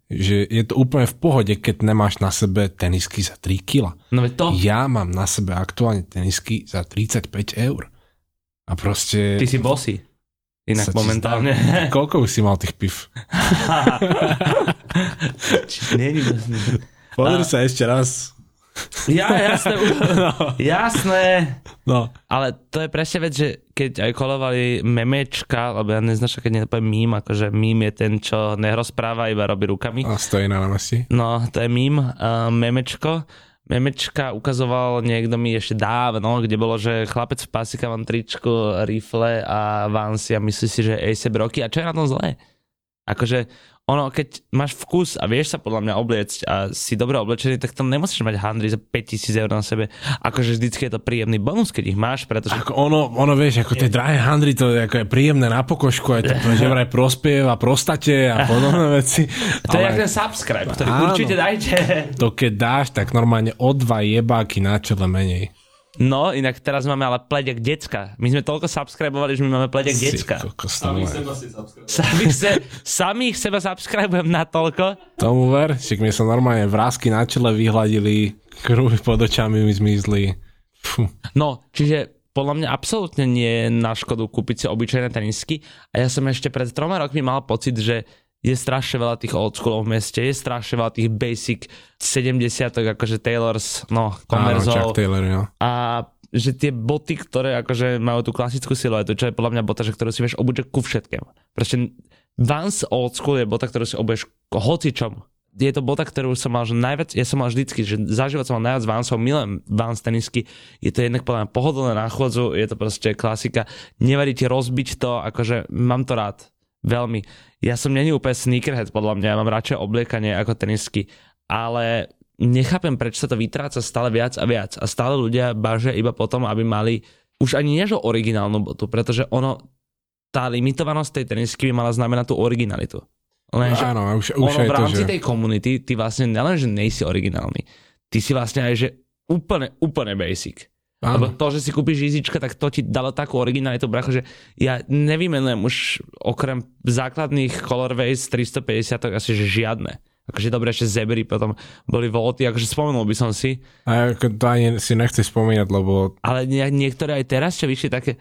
že je to úplne v pohode, keď nemáš na sebe tenisky za 3 kg. No to... Ja mám na sebe aktuálne tenisky za 35 eur. A proste... Ty si bossy. Inak momentálne. Zdá, koľko už si mal tých piv? Není Pozri sa ešte raz. Ja, jasné. no. Jasné. No. Ale to je presne vec, že keď aj kolovali memečka, lebo ja neznačím, keď nepoviem mím, akože mím je ten, čo nerozpráva, iba robí rukami. A stojí na námestí. No, to je mím, uh, memečko memečka ukazoval niekto mi ešte dávno, kde bolo, že chlapec v pasikavom tričku, rifle a vansi a myslí si, že ASAP Rocky. A čo je na tom zlé? Akože ono, keď máš vkus a vieš sa podľa mňa obliecť a si dobre oblečený, tak tam nemusíš mať handry za 5000 eur na sebe. Akože vždycky je to príjemný bonus, keď ich máš, pretože... Ako ono, ono vieš, ako tie drahé handry, to je, ako je príjemné na pokožku, aj to, že vraj prospieva prostate a podobné veci. To ale... je jak ten subscribe, ktorý Áno, určite dajte. To keď dáš, tak normálne o dva jebáky na čele menej. No, inak teraz máme ale pledek decka. My sme toľko subscribovali, že my máme pledek decka. Samých seba si Samých, se, samých seba subscribujem na toľko. Tomu ver, však mi sa normálne vrázky na čele vyhladili, kruhy pod očami mi zmizli. Fuh. No, čiže podľa mňa absolútne nie je na škodu kúpiť si obyčajné tenisky a ja som ešte pred troma rokmi mal pocit, že je strašne veľa tých old schoolov v meste, je strašne veľa tých basic 70 akože Taylors, no, Converseov. Taylor, jo. A že tie boty, ktoré akože majú tú klasickú siluetu, čo je podľa mňa bota, že ktorú si vieš obuť ku všetkému. Proste Vans Old School je bota, ktorú si obuješ hoci čom. Je to bota, ktorú som mal že najviac, ja som mal vždycky, že za život som mal najviac Vansov, milujem Vans tenisky, je to jednak podľa mňa pohodlné na chôdzu, je to proste klasika, nevadí ti rozbiť to, akože mám to rád, veľmi ja som není úplne sneakerhead, podľa mňa, ja mám radšej obliekanie ako tenisky, ale nechápem, prečo sa to vytráca stále viac a viac a stále ľudia bažia iba potom, aby mali už ani nežo originálnu botu, pretože ono, tá limitovanosť tej tenisky by mala znamenať tú originalitu. Lenže Áno, už, už ono v rámci to, že... tej komunity, ty vlastne nelen, že nejsi originálny, ty si vlastne aj, že úplne, úplne basic. Áno. Lebo to, že si kúpiš Easyčka, tak to ti dalo takú originalitu, bracho, že ja nevymenujem už okrem základných colorways 350 asi že žiadne. Akože dobre, ešte zebry potom boli volty, akože spomenul by som si. A ako to ani si nechci spomínať, lebo... Ale nie, niektoré aj teraz, čo vyšli také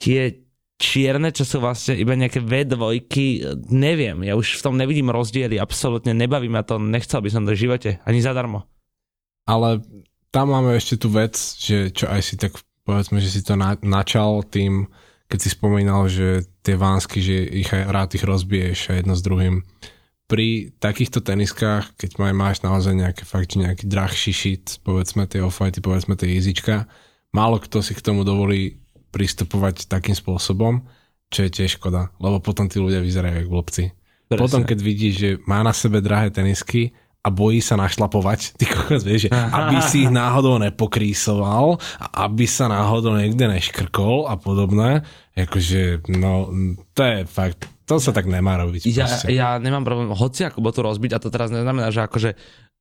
tie čierne, čo sú vlastne iba nejaké V2, neviem, ja už v tom nevidím rozdiely, absolútne nebaví ma to, nechcel by som to v živote, ani zadarmo. Ale tam máme ešte tú vec, že čo aj si tak povedzme, že si to na, načal tým, keď si spomínal, že tie vánsky, že ich aj rád ich rozbiješ a jedno s druhým. Pri takýchto teniskách, keď maj, máš naozaj nejaké fakt, nejaký drahší shit, povedzme tie off povedzme tie easyčka, málo kto si k tomu dovolí pristupovať takým spôsobom, čo je tiež škoda, lebo potom tí ľudia vyzerajú ako blbci. Potom, keď vidíš, že má na sebe drahé tenisky a bojí sa našlapovať, ty kokos, vieš, že aby si ich náhodou nepokrísoval a aby sa náhodou niekde neškrkol a podobné, akože, no, to je fakt, to sa tak nemá robiť. Ja, ja nemám problém hoci ako botu rozbiť a to teraz neznamená, že akože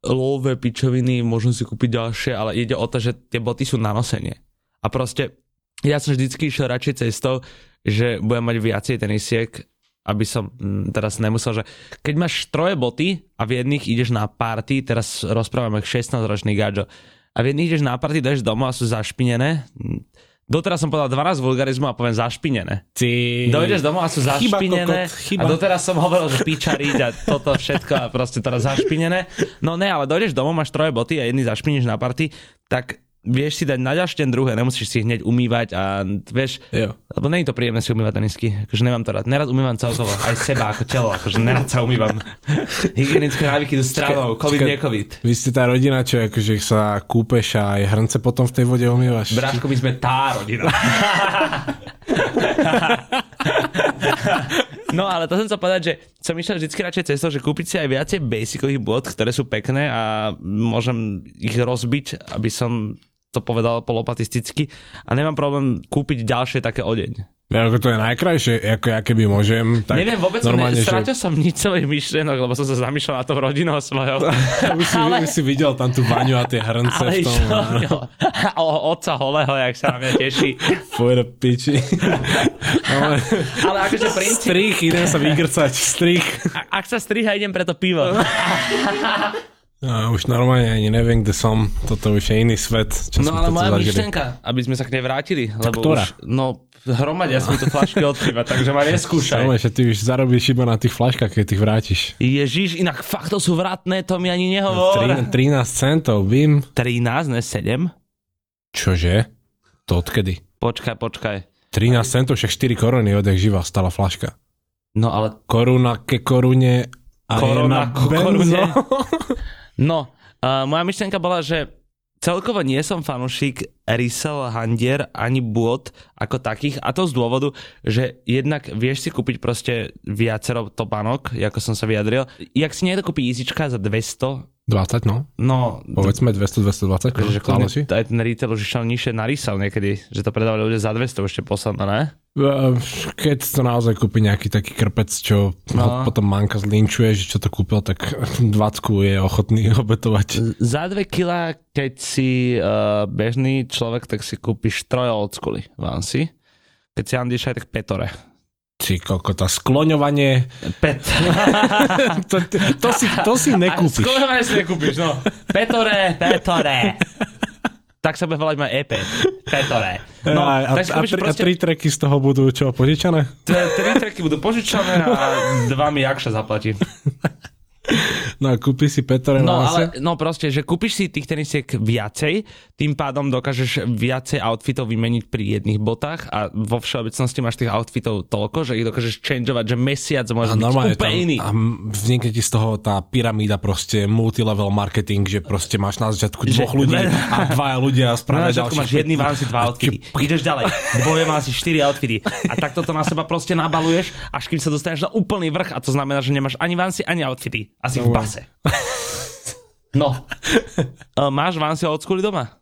love pičoviny, môžem si kúpiť ďalšie, ale ide o to, že tie boty sú na nosenie. A proste ja som vždycky išiel radšej cestou, že budem mať viacej tenisiek, aby som mm, teraz nemusel, že keď máš troje boty a v jedných ideš na party, teraz rozprávame 16-ročný gadžo, a v jedných ideš na party, dáš domov a sú zašpinené, Doteraz som povedal 12 vulgarizmu a poviem zašpinené. Ty... Dojdeš domov a sú Chyba, zašpinené kokot, chyba. a doteraz som hovoril, že pičariť a toto všetko a proste teraz zašpinené. No ne, ale dojdeš domov, máš troje boty a jedný zašpiníš na party, tak vieš si dať na ďalšie druhé, nemusíš si hneď umývať a vieš, Jo. lebo je to príjemné si umývať tenisky, akože nemám to rád. Nerad umývam celkovo, aj seba ako telo, akože nerad sa umývam. Hygienické návyky idú stranou, covid, Čakaj, nie covid. Vy ste tá rodina, čo akože sa kúpeš a aj hrnce potom v tej vode umývaš. Bráško, my sme tá rodina. No ale to som chcel povedať, že som išiel vždy radšej cestou, že kúpiť si aj viacej basicových bod, ktoré sú pekné a môžem ich rozbiť, aby som to povedal polopatisticky a nemám problém kúpiť ďalšie také odeň. Ja, ako to je najkrajšie, ako ja keby môžem, tak Neviem, vôbec som normálne, ne, strátil som nič svojich myšlienok, lebo som sa zamýšľal na to rodinou svojho. už, si, ale- už si videl tam tú vaňu a tie hrnce Ale v tom. čo, o otca holého, jak sa na mňa teší. Pôjde piči. Ale Ale akože princíp, strich, idem sa vygrcať, strich. a- ak sa striha, idem pre to pivo. No, už normálne ani neviem, kde som. Toto už je iný svet. Čo No ale moja zažili. myšlenka, aby sme sa k nej vrátili. Lebo ktorá? Už, no, hromadia sa mi tu flašky od piva, takže ma neskúšaj. Normálne, že ty už zarobíš iba na tých flaškách, keď ich vrátiš. Ježiš, inak fakt to sú vratné, to mi ani nehovor. Tri- 13 centov, bim. 13, ne 7? Čože? To odkedy? Počkaj, počkaj. 13 centov, však 4 koruny odjak živa stala flaška. No ale, Koruna ke korune a Korona je na korune. no, uh, moja myšlenka bola, že celkovo nie som fanúšik resell handier ani bôd ako takých a to z dôvodu, že jednak vieš si kúpiť proste viacero topánok, ako som sa vyjadril. Jak si niekto kúpi Easyčka za 200, 20, no. no Povedzme 200, 220. Takže že stále kľudne, aj ten retail už išiel nižšie na niekedy, že to predávali ľudia za 200 ešte posledné, ne? Keď to naozaj kúpi nejaký taký krpec, čo No. potom manka zlinčuje, že čo to kúpil, tak 20 je ochotný obetovať. Za 2 kg, keď si uh, bežný človek, tak si kúpiš old schooly si. Keď si andíš aj tak petore. Ty koko, tá skloňovanie, Pet. to, to, si, to si nekúpiš. Skoro si nekúpiš, no. Petore, petore. tak sa bude volať moje EP. Petore. No, a, a, a, tri, a proste... tri treky z toho budú čo, požičané? Tri, tri tracky budú požičané a dva mi Jakša zaplatí. No a kúpi si Petore No na ale no proste, že kúpiš si tých tenisiek viacej, tým pádom dokážeš viacej outfitov vymeniť pri jedných botách a vo všeobecnosti máš tých outfitov toľko, že ich dokážeš changeovať, že mesiac môže A byť úplne tam, iný. a vznikne ti z toho tá pyramída proste multilevel marketing, že proste máš na začiatku dvoch Že- ľudí a dvaja ľudia Na spravia začiatku ďalších máš jedný van si dva outfity. Ideš ďalej. Dvoje má si štyri outfity. A takto to na seba proste nabaluješ, až kým sa dostaneš na úplný vrch a to znamená, že nemáš ani vansi, ani outfity. Asi v base. No. Uh, máš vansi old school doma?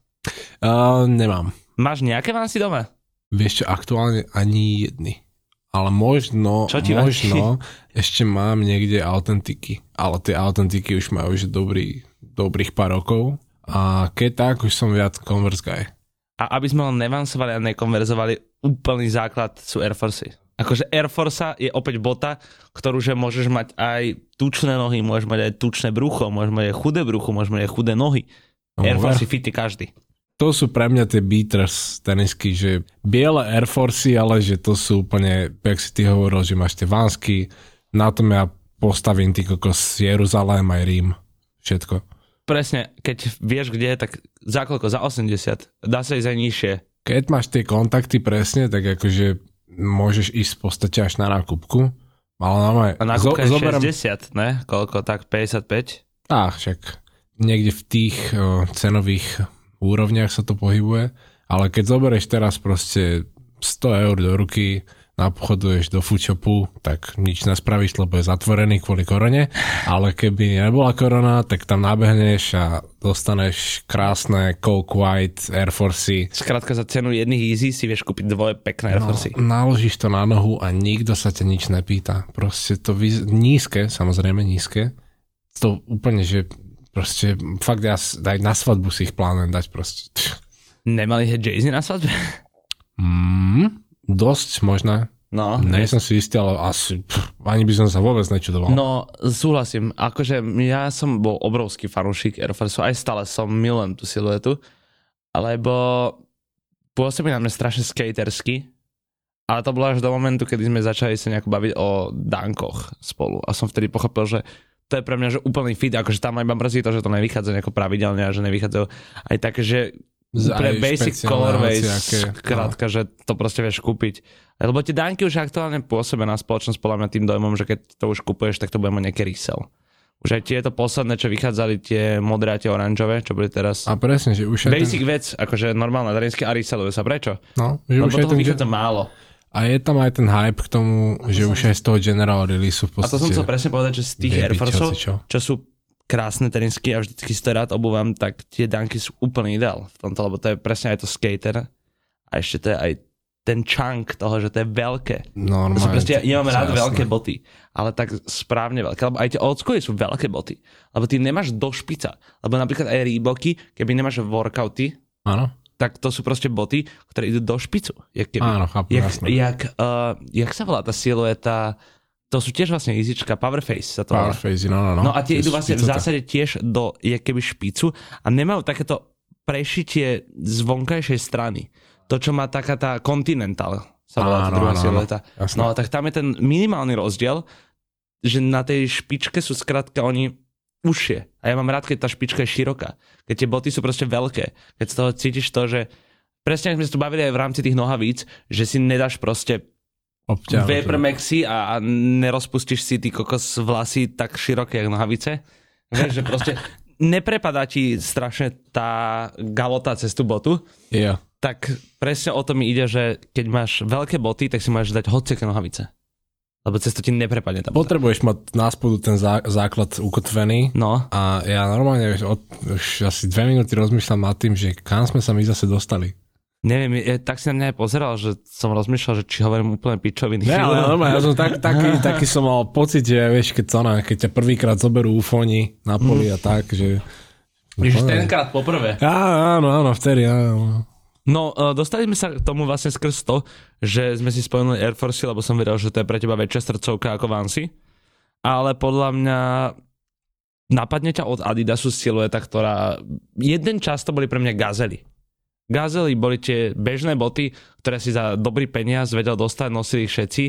Uh, nemám. Máš nejaké vansi doma? Vieš čo, aktuálne ani jedny. Ale možno, Čo ti možno ešte mám niekde autentiky. Ale tie autentiky už majú už dobrý, dobrých pár rokov. A keď tak, už som viac Converse guy. A aby sme len nevansovali a nekonverzovali, úplný základ sú Air Force. Akože Air Force je opäť bota, ktorú že môžeš mať aj tučné nohy, môžeš mať aj tučné brucho, môžeš mať aj chudé brucho, môžeš mať aj chudé nohy. No, Air. Force fity každý. To sú pre mňa tie beaters tenisky, že biele Air Force, ale že to sú úplne, jak si ty hovoril, že máš tie vánsky, na tom ja postavím ty kokos Jeruzalém aj Rím. Všetko. Presne, keď vieš kde, tak za koľko? Za 80. Dá sa ísť aj nižšie. Keď máš tie kontakty presne, tak akože môžeš ísť v podstate až na nákupku. Ale normálne, A nákupka je 60, ne? Koľko? Tak 55? Á, však niekde v tých o, cenových úrovniach sa to pohybuje, ale keď zoberieš teraz proste 100 eur do ruky, napochoduješ do foodshopu, tak nič nespravíš, lebo je zatvorený kvôli korone, ale keby nebola korona, tak tam nabehneš a dostaneš krásne Coke White Air Force. Skrátka za cenu jedných Easy si vieš kúpiť dvoje pekné Air No, Force. naložíš to na nohu a nikto sa ťa nič nepýta. Proste to vyz... nízke, samozrejme nízke, to úplne, že proste fakt ja aj na svadbu si ich plánujem dať proste. Nemali Jay-Z na svadbe? Mm, dosť možné. No, Nie som si istý, ale asi pff, ani by som sa vôbec nečudoval. No, súhlasím. Akože ja som bol obrovský fanúšik Air Force, aj stále som milujem tú siluetu, lebo pôsobí na mňa strašne skatersky, ale to bolo až do momentu, kedy sme začali sa nejako baviť o dankoch spolu a som vtedy pochopil, že to je pre mňa že úplný fit, akože tam aj iba mrzí to, že to nevychádza nejako pravidelne a že nevychádzajú aj také, že Aj basic colorways, hociaké, no. krátka, že to proste vieš kúpiť. Lebo tie danky už aktuálne pôsobia na spoločnosť podľa mňa tým dojmom, že keď to už kupuješ, tak to bude mať nejaký resell. Už aj tieto posledné, čo vychádzali, tie modré a tie oranžové, čo boli teraz... A presne, že už Basic ten, vec, akože normálne darinské a resellujú sa. Prečo? no, že Lebo už toho ten, vychádza málo. a je tam aj ten hype k tomu, že už aj z toho general release v A to som podstate... chcel presne povedať, že z tých Air Forceov, hocičo. čo sú krásne tenisky a vždycky si to rád obúvam, tak tie danky sú úplný ideál v tomto, lebo to je presne aj to skater a ešte to je aj ten chunk toho, že to je veľké. Normálne. To sú proste, ja, mám rád jasné. veľké boty, ale tak správne veľké, lebo aj tie old schooly sú veľké boty, lebo ty nemáš do špica, lebo napríklad aj Reeboky, keby nemáš workouty, Áno, tak to sú proste boty, ktoré idú do špicu. Jak, keby, áno, chápu, jak, jasné. jak, uh, jak sa volá tá silueta, to sú tiež vlastne easyčka, Powerface sa to. Powerface, no, no, no. No a tie je idú vlastne v zásade tiež do jak keby špicu a nemajú takéto prešitie z vonkajšej strany. To, čo má taká tá Continental, sa volá tá Áno, druhá áno. silueta. Jasné. No tak tam je ten minimálny rozdiel, že na tej špičke sú skrátka oni užšie. A ja mám rád, keď tá špička je široká. Keď tie boty sú proste veľké. Keď z toho cítiš to, že presne ako sme sa tu bavili aj v rámci tých nohavíc, že si nedáš proste Obťahujú to. Vapor Maxi a, a nerozpustíš si ty kokos vlasy tak široké, jak nohavice. Vieš, že proste neprepadá ti strašne tá galota cez tú botu, Jo. tak presne o to mi ide, že keď máš veľké boty, tak si môžeš dať hociaké nohavice. Lebo cez to ti neprepadne tá bota. Potrebuješ mať na spodu ten zá, základ ukotvený No, a ja normálne od, už asi dve minúty rozmýšľam nad tým, že kam sme sa my zase dostali. Neviem, je, tak si na mňa aj pozeral, že som rozmýšľal, že či hovorím úplne pičoviny. Ne, ale normálne, ja som tak, taký, taký som mal pocit, že vieš, keď, to, na, keď ťa prvýkrát zoberú ufóni na poli a tak, že... Ježiš, tenkrát poprvé. Á, áno, áno, vtedy, áno. No, uh, dostali sme sa k tomu vlastne skrz to, že sme si spomenuli Air Force, lebo som vedel, že to je pre teba väčšia srdcovka ako Vansy. Ale podľa mňa napadne ťa od Adidasu silueta, ktorá... Jeden čas to boli pre mňa gazely. Gazely boli tie bežné boty, ktoré si za dobrý peniaz vedel dostať, nosili všetci,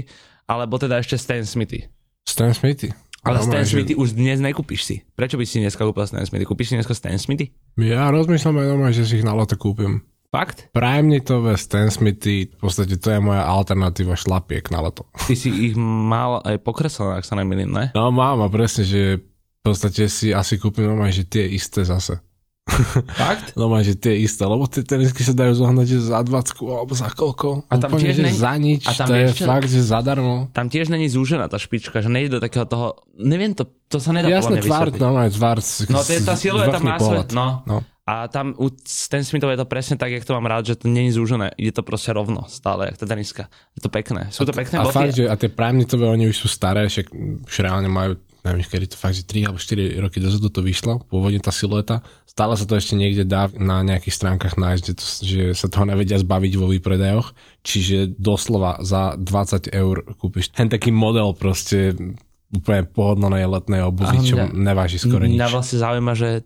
alebo teda ešte Stan Smithy. Stan Smithy. Ale Stan Normálne, že- Smithy už dnes nekúpiš si. Prečo by si dneska kúpil Stan Smithy? Kúpiš si dneska Stan Smithy? Ja rozmýšľam aj normálne, že si ich na loto kúpim. Fakt? Primetové Stan Smithy, v podstate to je moja alternatíva šlapiek na leto. Ty si ich mal aj pokreslené, ak sa nemýlim, ne? No mám a presne, že v podstate si asi kúpim normálne, že tie isté zase. Fakt? Normálne, že tie isté, lebo tie tenisky sa dajú zohnať že za 20 alebo za koľko. A tam Úplne, tiež že nie- za nič, a tam to je čo? fakt, že zadarmo. Tam tiež není zúžená tá špička, že nejde do takého toho, neviem to, to sa nedá mňa tvár, vysvetliť. normálne tvár. No to je tá silueta má pohľad. no. No. A tam u Stan Smithov je to presne tak, jak to mám rád, že to není zúžené. Ide to proste rovno stále, jak tá deniska. Je to pekné. Sú to pekné A boty. fakt, že a tie primetové, oni už sú staré, však už reálne majú, neviem, kedy to fakt, že 3 alebo 4 roky dozadu to vyšlo, pôvodne tá silueta. Stále sa to ešte niekde dá na nejakých stránkach nájsť, že, to, že sa toho nevedia zbaviť vo výpredajoch. Čiže doslova za 20 eur kúpiš ten taký model proste úplne pohodlnej letnej obuvy, Áno, čo neváži skoro nič. Mňa vlastne zaujíma, že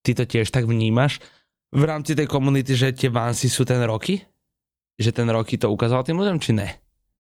ty to tiež tak vnímaš v rámci tej komunity, že tie Vansy sú ten roky? Že ten roky to ukázal tým ľuďom, či ne?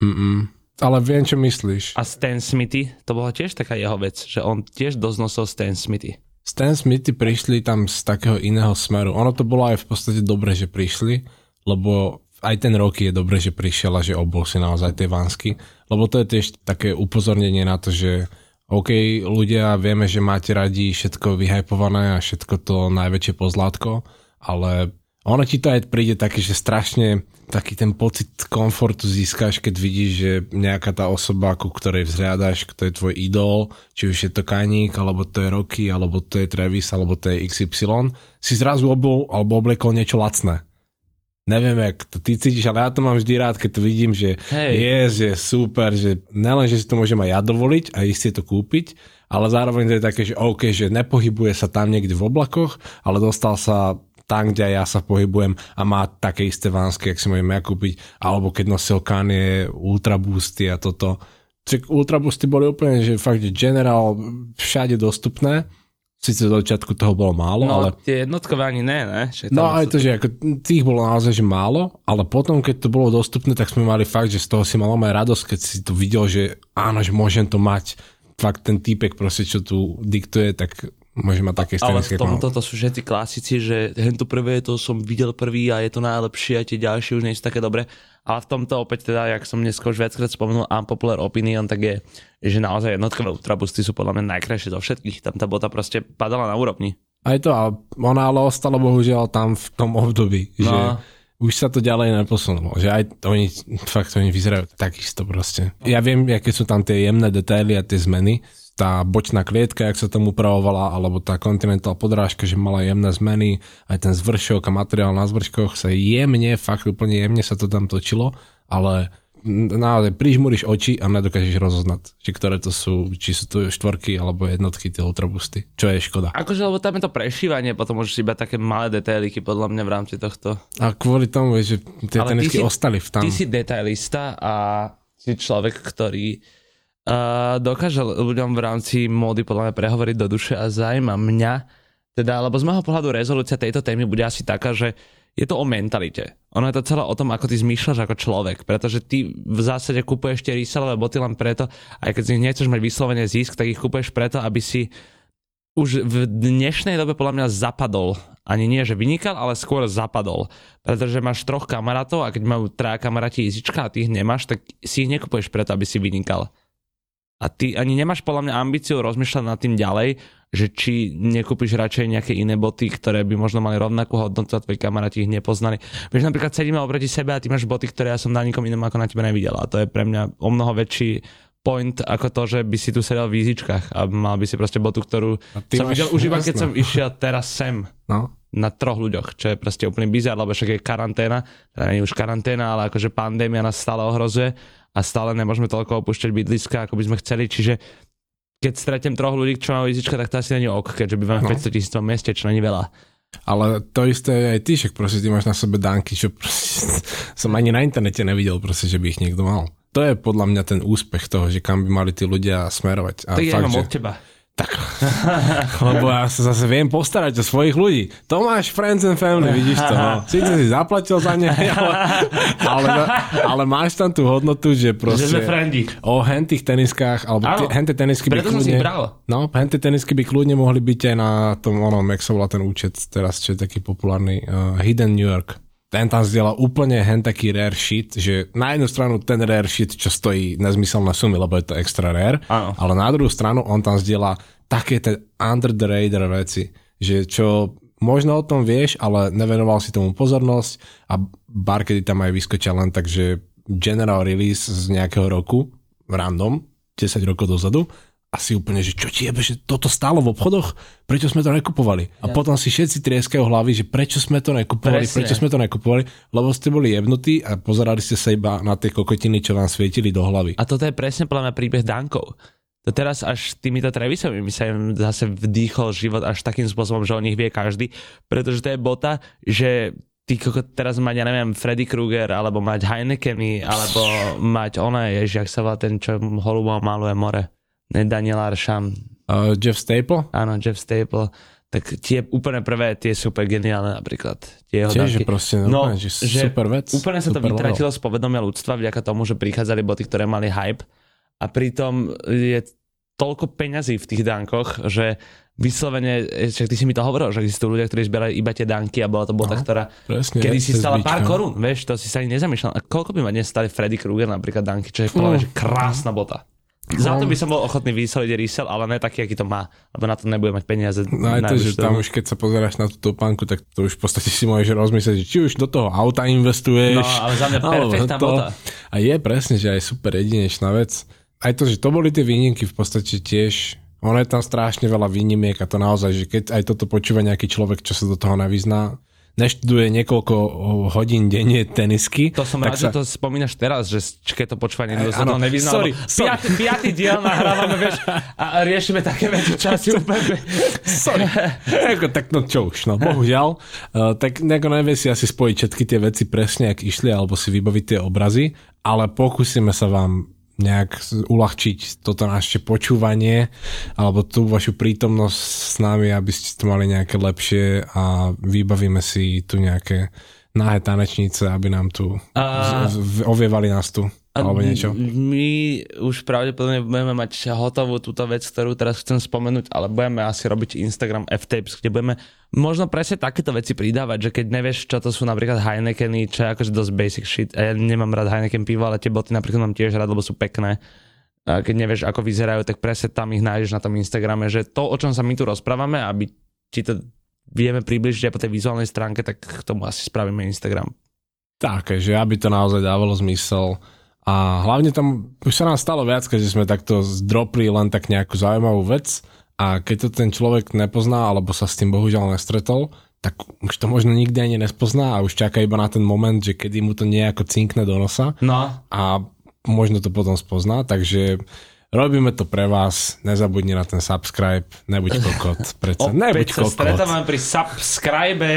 Mm-mm. Ale viem, čo myslíš. A Stan Smithy, to bola tiež taká jeho vec, že on tiež dosť nosil Stan Smithy. Stan Smithy prišli tam z takého iného smeru. Ono to bolo aj v podstate dobre, že prišli, lebo aj ten rok je dobre, že prišiel a že obol si naozaj tie vansky, lebo to je tiež také upozornenie na to, že OK, ľudia, vieme, že máte radi všetko vyhypované a všetko to najväčšie pozlátko, ale ono ti to aj príde taký, že strašne taký ten pocit komfortu získaš, keď vidíš, že nejaká tá osoba, ku ktorej vzhľadaš, kto je tvoj idol, či už je to Kaník, alebo to je Rocky, alebo to je Travis, alebo to je XY, si zrazu obol, alebo oblekol niečo lacné. Neviem, jak to ty cítiš, ale ja to mám vždy rád, keď to vidím, že Hej. je, že super, že nelen, že si to môžem aj ja dovoliť a ísť si to kúpiť, ale zároveň to je také, že OK, že nepohybuje sa tam niekde v oblakoch, ale dostal sa tam, kde ja sa pohybujem a má také isté vánsky, jak si môžeme ja kúpiť, alebo keď nosil Kanye Ultra Boosty a toto. Čiže Ultra Boosty boli úplne, že fakt, že General všade dostupné, Sice do začiatku toho bolo málo, no, ale... tie jednotkové ani ne, ne? Že no aj to, že ako tých bolo naozaj že málo, ale potom, keď to bolo dostupné, tak sme mali fakt, že z toho si mal aj radosť, keď si to videl, že áno, že môžem to mať. Fakt ten týpek proste, čo tu diktuje, tak môže mať také Ale v tomto to sú všetci klasici, že hen to prvé to som videl prvý a je to najlepšie a tie ďalšie už nie sú také dobré. Ale v tomto opäť teda, jak som už viackrát spomenul unpopular opinion, tak je, že naozaj jednotkové ultrabusty sú podľa mňa najkrajšie zo všetkých. Tam tá bota proste padala na úrovni. Aj to, a ona ale ostala bohužiaľ tam v tom období, no. že už sa to ďalej neposunulo, že aj oni, fakt oni vyzerajú takisto proste. Ja viem, aké sú tam tie jemné detaily a tie zmeny, tá bočná klietka, jak sa tomu upravovala, alebo tá Continental podrážka, že mala jemné zmeny, aj ten zvršok a materiál na zvrškoch sa jemne, fakt úplne jemne sa to tam točilo, ale naozaj prižmúriš oči a nedokážeš rozoznať, či ktoré to sú, či sú to štvorky alebo jednotky tie ultrabusty, čo je škoda. Akože, lebo tam je to prešívanie, potom môžeš iba také malé detailiky podľa mňa v rámci tohto. A kvôli tomu, že tie tenisky ostali v tam. Ty si detailista a si človek, ktorý dokáže ľuďom v rámci módy podľa mňa prehovoriť do duše a zaujíma mňa, teda, lebo z môjho pohľadu rezolúcia tejto témy bude asi taká, že je to o mentalite. Ono je to celé o tom, ako ty zmýšľaš ako človek, pretože ty v zásade kupuješ tie reselové boty len preto, aj keď si nechceš mať vyslovene zisk, tak ich kupuješ preto, aby si už v dnešnej dobe podľa mňa zapadol. Ani nie, že vynikal, ale skôr zapadol. Pretože máš troch kamarátov a keď majú traja kamaráti izička a ty ich nemáš, tak si ich nekupuješ preto, aby si vynikal a ty ani nemáš podľa mňa ambíciu rozmýšľať nad tým ďalej, že či nekúpiš radšej nejaké iné boty, ktoré by možno mali rovnakú hodnotu a tvoji kamaráti ich nepoznali. Vieš, napríklad sedíme oproti sebe a ty máš boty, ktoré ja som na nikom inom ako na tebe nevidel. A to je pre mňa o mnoho väčší point ako to, že by si tu sedel v výzičkach a mal by si proste botu, ktorú som videl už iba keď som išiel teraz sem. No. Na troch ľuďoch, čo je proste úplný bizar, lebo však je karanténa, teda nie už karanténa, ale akože pandémia nás stále ohrozuje a stále nemôžeme toľko opúšťať bydliska, ako by sme chceli, čiže keď stretnem troch ľudí, čo majú izička, tak to asi není ok, keďže bývam no. 500 tisíc v meste, čo není veľa. Ale to isté je aj ty, však proste ty máš na sebe dánky, čo proste, som ani na internete nevidel proste, že by ich niekto mal. To je podľa mňa ten úspech toho, že kam by mali tí ľudia smerovať. A tak fakt, ja mám že... od teba. Tak, lebo ja sa zase viem postarať o svojich ľudí. To máš friends and family, vidíš to. No. Sice si zaplatil za ne, ale, ale, ale máš tam tú hodnotu, že proste... Že sme. O hentých teniskách, alebo Áno, henté tenisky by kľudne... No, henté tenisky by kľudne mohli byť aj na tom, onom, jak sa volá ten účet teraz, čo je taký populárny, uh, Hidden New York ten tam zdieľa úplne hen taký rare shit, že na jednu stranu ten rare shit, čo stojí nezmyselné sumy, lebo je to extra rare, Áno. ale na druhú stranu on tam zdieľa také tie under the radar veci, že čo možno o tom vieš, ale nevenoval si tomu pozornosť a bar, kedy tam aj vyskočia len tak, že general release z nejakého roku, random, 10 rokov dozadu a si úplne, že čo ti jebe, že toto stálo v obchodoch, prečo sme to nekupovali? A ja. potom si všetci trieskajú hlavy, že prečo sme to nekupovali, Presne. prečo sme to nekupovali, lebo ste boli jebnutí a pozerali ste sa iba na tie kokotiny, čo vám svietili do hlavy. A toto je presne podľa mňa príbeh Dankov. To teraz až týmito Travisovými sa im zase vdýchol život až takým spôsobom, že o nich vie každý, pretože to je bota, že ty teraz mať, ja neviem, Freddy Krueger, alebo mať Heinekeny, alebo mať ona, ježi, jak sa volá ten, čo holubo maluje more Daniel Arsham. Uh, Jeff Staple? Áno, Jeff Staple. Tak tie úplne prvé, tie sú úplne geniálne napríklad. Tie jeho Čiže proste, no, úplne, že, že super vec. Úplne sa to vytratilo z povedomia ľudstva vďaka tomu, že prichádzali boty, ktoré mali hype a pritom je toľko peňazí v tých dankoch, že vyslovene, však ty si mi to hovoril, že existujú ľudia, ktorí zbierali iba tie danky a bola to bota, no, ktorá presne, kedy si stala pár korún, vieš, to si sa ani nezamýšľal. A koľko by ma dnes stali Freddy Krueger napríklad danky, čo je mm. že krásna bota. Za to by som bol ochotný vyseliť resell, ale ne taký, aký to má, lebo na to nebude mať peniaze. No aj to, že tam už keď sa pozeráš na tú topánku, tak to už v podstate si môžeš rozmyslieť, či už do toho auta investuješ. No, ale za mňa perfektná to, bota. A je presne, že aj super jedinečná vec. Aj to, že to boli tie výnimky v podstate tiež, ono je tam strašne veľa výnimiek a to naozaj, že keď aj toto počúva nejaký človek, čo sa do toho nevyzná, neštuduje niekoľko hodín denne tenisky. To som rád, sa... že to spomínaš teraz, že keď to počúva niekto sa nevyznal. Sorry, sorry. Piatý, piatý diel nahrávame, vieš, a riešime také veci časti úplne. sorry. Eko, tak no čo už, no bohužiaľ. Uh, tak nejako nevie si asi spojiť všetky tie veci presne, ak išli, alebo si vybaviť tie obrazy, ale pokúsime sa vám nejak uľahčiť toto naše počúvanie alebo tú vašu prítomnosť s nami, aby ste to mali nejaké lepšie a vybavíme si tu nejaké nahé tanečnice, aby nám tu a... z, z, ovievali nás tu. Alebo niečo. My už pravdepodobne budeme mať hotovú túto vec, ktorú teraz chcem spomenúť, ale budeme asi robiť Instagram F-Tapes, kde budeme možno presne takéto veci pridávať, že keď nevieš, čo to sú napríklad Heinekeny, čo je akože dosť basic shit. A ja nemám rád Heineken pivo, ale tie boty napríklad mám tiež rád, lebo sú pekné. A keď nevieš, ako vyzerajú, tak presne tam ich nájdeš na tom Instagrame, že to, o čom sa my tu rozprávame, aby ti to vieme približiť aj po tej vizuálnej stránke, tak k tomu asi spravíme Instagram. Tak, že aby to naozaj dávalo zmysel, a hlavne tam už sa nám stalo viac, že sme takto zdropli len tak nejakú zaujímavú vec a keď to ten človek nepozná alebo sa s tým bohužiaľ nestretol, tak už to možno nikdy ani nespozná a už čaká iba na ten moment, že kedy mu to nejako cinkne do nosa no. a možno to potom spozná, takže robíme to pre vás, nezabudni na ten subscribe, nebuď kokot, predsa, nebuď kokot. sa stretávame pri subscribe,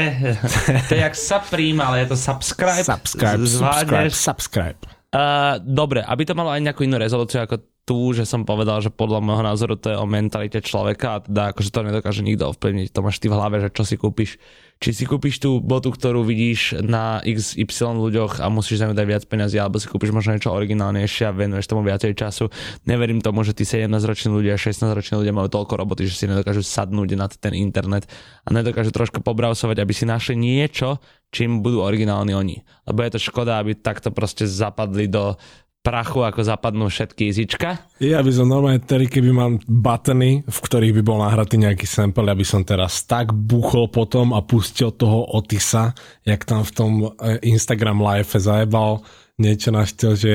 to je jak subprím, ale je to subscribe. Subscribe, subscribe, subscribe. Uh, dobre, aby to malo aj nejakú inú rezolúciu ako tu, že som povedal, že podľa môjho názoru to je o mentalite človeka a teda akože to nedokáže nikto ovplyvniť. To máš ty v hlave, že čo si kúpiš či si kúpiš tú botu, ktorú vidíš na XY ľuďoch a musíš za ňu dať viac peniazy, alebo si kúpiš možno niečo originálnejšie a venuješ tomu viacej času. Neverím tomu, že tí 17-roční ľudia, 16-roční ľudia majú toľko roboty, že si nedokážu sadnúť na ten internet a nedokážu trošku pobrausovať, aby si našli niečo, čím budú originálni oni. Lebo je to škoda, aby takto proste zapadli do prachu, ako zapadnú všetky izička. Ja by som normálne tedy, keby mám batony, v ktorých by bol nahratý nejaký sample, aby som teraz tak buchol potom a pustil toho Otisa, jak tam v tom e, Instagram live zajebal niečo na štýl, že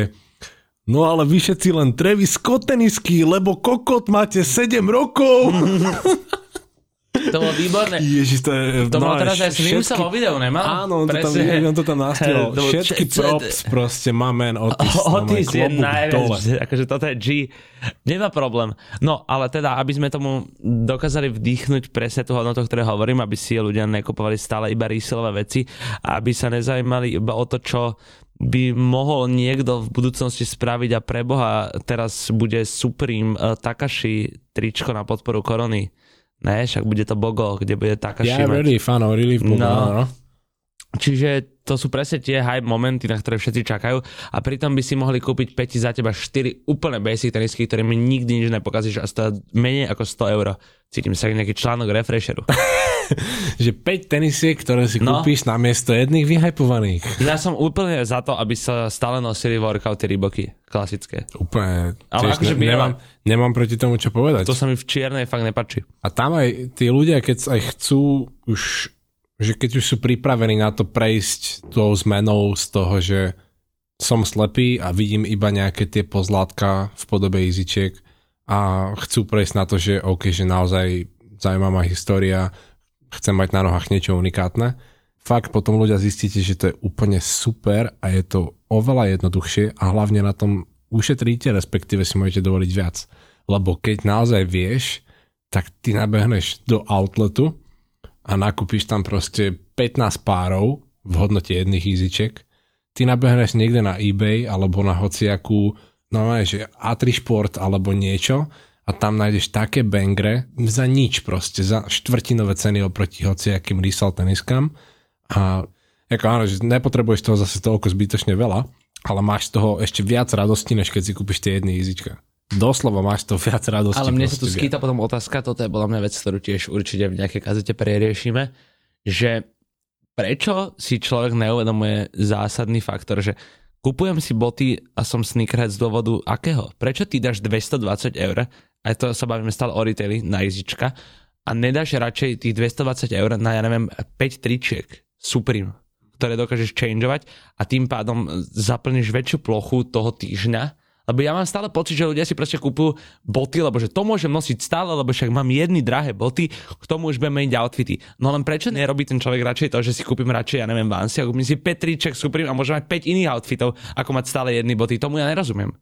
No ale vy všetci len Travis Kotenisky, lebo kokot máte 7 rokov. To bolo výborné. Ježiš, to je... To no, bolo teraz aj všetky... vo videu, nemal? Áno, on to tam, on to tam nastiel. Všetky props proste, má man Otis. Otis je najviac, akože toto je G. Nemá problém. No, ale teda, aby sme tomu dokázali vdýchnuť presne tú hodnotu, ktoré hovorím, aby si ľudia nekupovali stále iba reselové veci aby sa nezajímali iba o to, čo by mohol niekto v budúcnosti spraviť a preboha teraz bude Supreme uh, Takashi tričko na podporu korony Ne, však bude to Bogo, kde bude taká yeah, šimať. relief, áno, relief Bogo, no. no. Čiže to sú presne tie hype momenty, na ktoré všetci čakajú a pritom by si mohli kúpiť Peti za teba 4 úplne basic tenisky, ktoré mi nikdy nič nepokazíš a stojí menej ako 100 eur. Cítim sa nejaký článok refresheru. že 5 tenisiek, ktoré si no. kúpiš na miesto jedných vyhypovaných. Ja som úplne za to, aby sa stále nosili workouty Reeboky, klasické. Úplne. Ale akože ne, nemám, nemám proti tomu čo povedať. To sa mi v čiernej fakt nepačí. A tam aj tí ľudia, keď aj chcú už, že keď už sú pripravení na to prejsť tou zmenou z toho, že som slepý a vidím iba nejaké tie pozlátka v podobe izičiek a chcú prejsť na to, že OK, že naozaj zaujímavá história, chcem mať na nohách niečo unikátne, fakt potom ľudia zistíte, že to je úplne super a je to oveľa jednoduchšie a hlavne na tom ušetríte, respektíve si môžete dovoliť viac. Lebo keď naozaj vieš, tak ty nabehneš do outletu a nakúpiš tam proste 15 párov v hodnote jedných iziček, ty nabehneš niekde na eBay alebo na hociakú, no že A3 Sport alebo niečo a tam nájdeš také bangre za nič proste, za štvrtinové ceny oproti hociakým resell teniskám a ako áno, že nepotrebuješ toho zase toľko zbytočne veľa, ale máš z toho ešte viac radosti, než keď si kúpiš tie jedny izička. Doslova máš to viac radosti. Ale mne sa tu skýta potom otázka, toto je podľa mňa vec, ktorú tiež určite v nejakej kazete preriešime, že prečo si človek neuvedomuje zásadný faktor, že kupujem si boty a som sneakerhead z dôvodu akého? Prečo ty dáš 220 eur aj to sa bavíme stále o retaili, na jezička, a nedáš radšej tých 220 eur na, ja neviem, 5 tričiek Supreme, ktoré dokážeš changeovať a tým pádom zaplníš väčšiu plochu toho týždňa Lebo ja mám stále pocit, že ľudia si proste kúpujú boty, lebo že to môžem nosiť stále, lebo však mám jedny drahé boty, k tomu už budem meniť outfity. No len prečo nerobí ten človek radšej to, že si kúpim radšej, ja neviem, Vansi, a kúpim si Petriček, Supreme a môžem mať 5 iných outfitov, ako mať stále jedny boty. Tomu ja nerozumiem.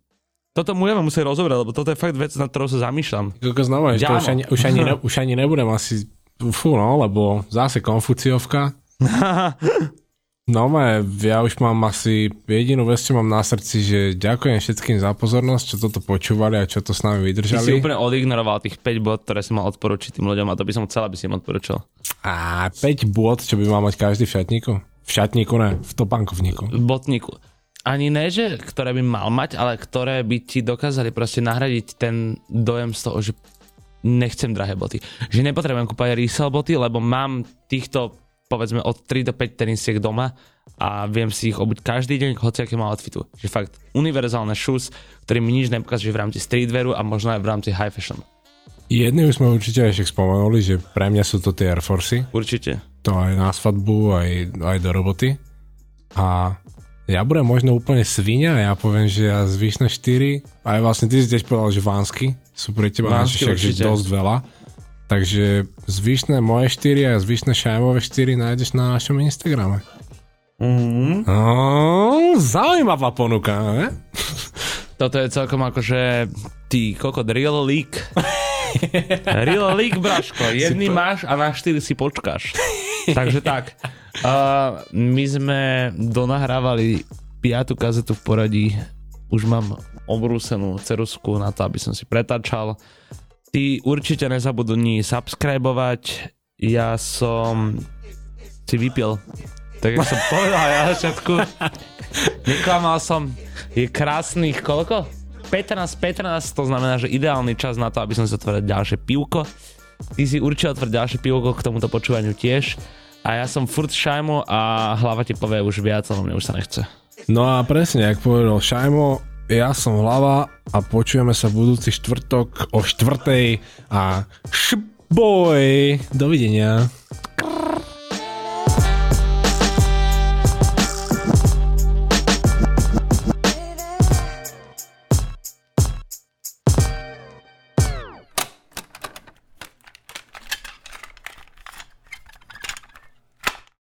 Toto budeme musieť rozobrať, lebo toto je fakt vec, nad ktorou sa zamýšľam. Koľko znova, že to už ani, už, ani ne, už ani nebudem asi, fú no, lebo zase konfuciovka. No, ja už mám asi jedinú vec, čo mám na srdci, že ďakujem všetkým za pozornosť, čo toto počúvali a čo to s nami vydržali. Ty si úplne odignoroval tých 5 bod, ktoré som mal odporučiť tým ľuďom a to by som chcel, aby si im odporučil. A 5 bod, čo by mal mať každý v šatníku? V šatníku, ne, v topánkovníku. V botníku. Ani ne, že ktoré by mal mať, ale ktoré by ti dokázali proste nahradiť ten dojem z toho, že nechcem drahé boty. Že nepotrebujem kúpať resell boty, lebo mám týchto povedzme od 3 do 5 tenisiek doma a viem si ich obuť každý deň, hoci aké má outfitu. Že fakt univerzálne shoes, ktorý mi nič nepokazuje v rámci streetwearu a možno aj v rámci high fashion. Jedný už sme určite ešte spomenuli, že pre mňa sú to tie Air Force. Určite. To aj na svadbu, aj, aj do roboty. A ja budem možno úplne svinia, ja poviem, že ja zvyšné 4, aj vlastne ty si tiež povedal, že vánsky sú pre teba vánsky, však, že dosť veľa Takže zvyšné moje 4 a zvyšné šajmové 4 nájdeš na našom Instagrame. Mm-hmm. No, zaujímavá ponuka, ne? Toto je celkom akože ty kokot real leak. real leak, Braško. Jedný po... máš a na 4 si počkáš. Takže tak. Uh, my sme donahrávali piatu kazetu v poradí. Už mám obrúsenú cerusku na to, aby som si pretáčal. Ty určite nezabudni subscribovať. Ja som si vypil. Tak som povedal ja na začiatku. Neklamal som. Je krásnych koľko? 15-15, to znamená, že ideálny čas na to, aby som si otvoril ďalšie pivko. Ty si určite otvor ďalšie pivko k tomuto počúvaniu tiež. A ja som furt Šajmo a hlava ti povie už viac, ale mne už sa nechce. No a presne, ak povedal Šajmo, ja som Hlava a počujeme sa budúci štvrtok o štvrtej a šboj. Dovidenia.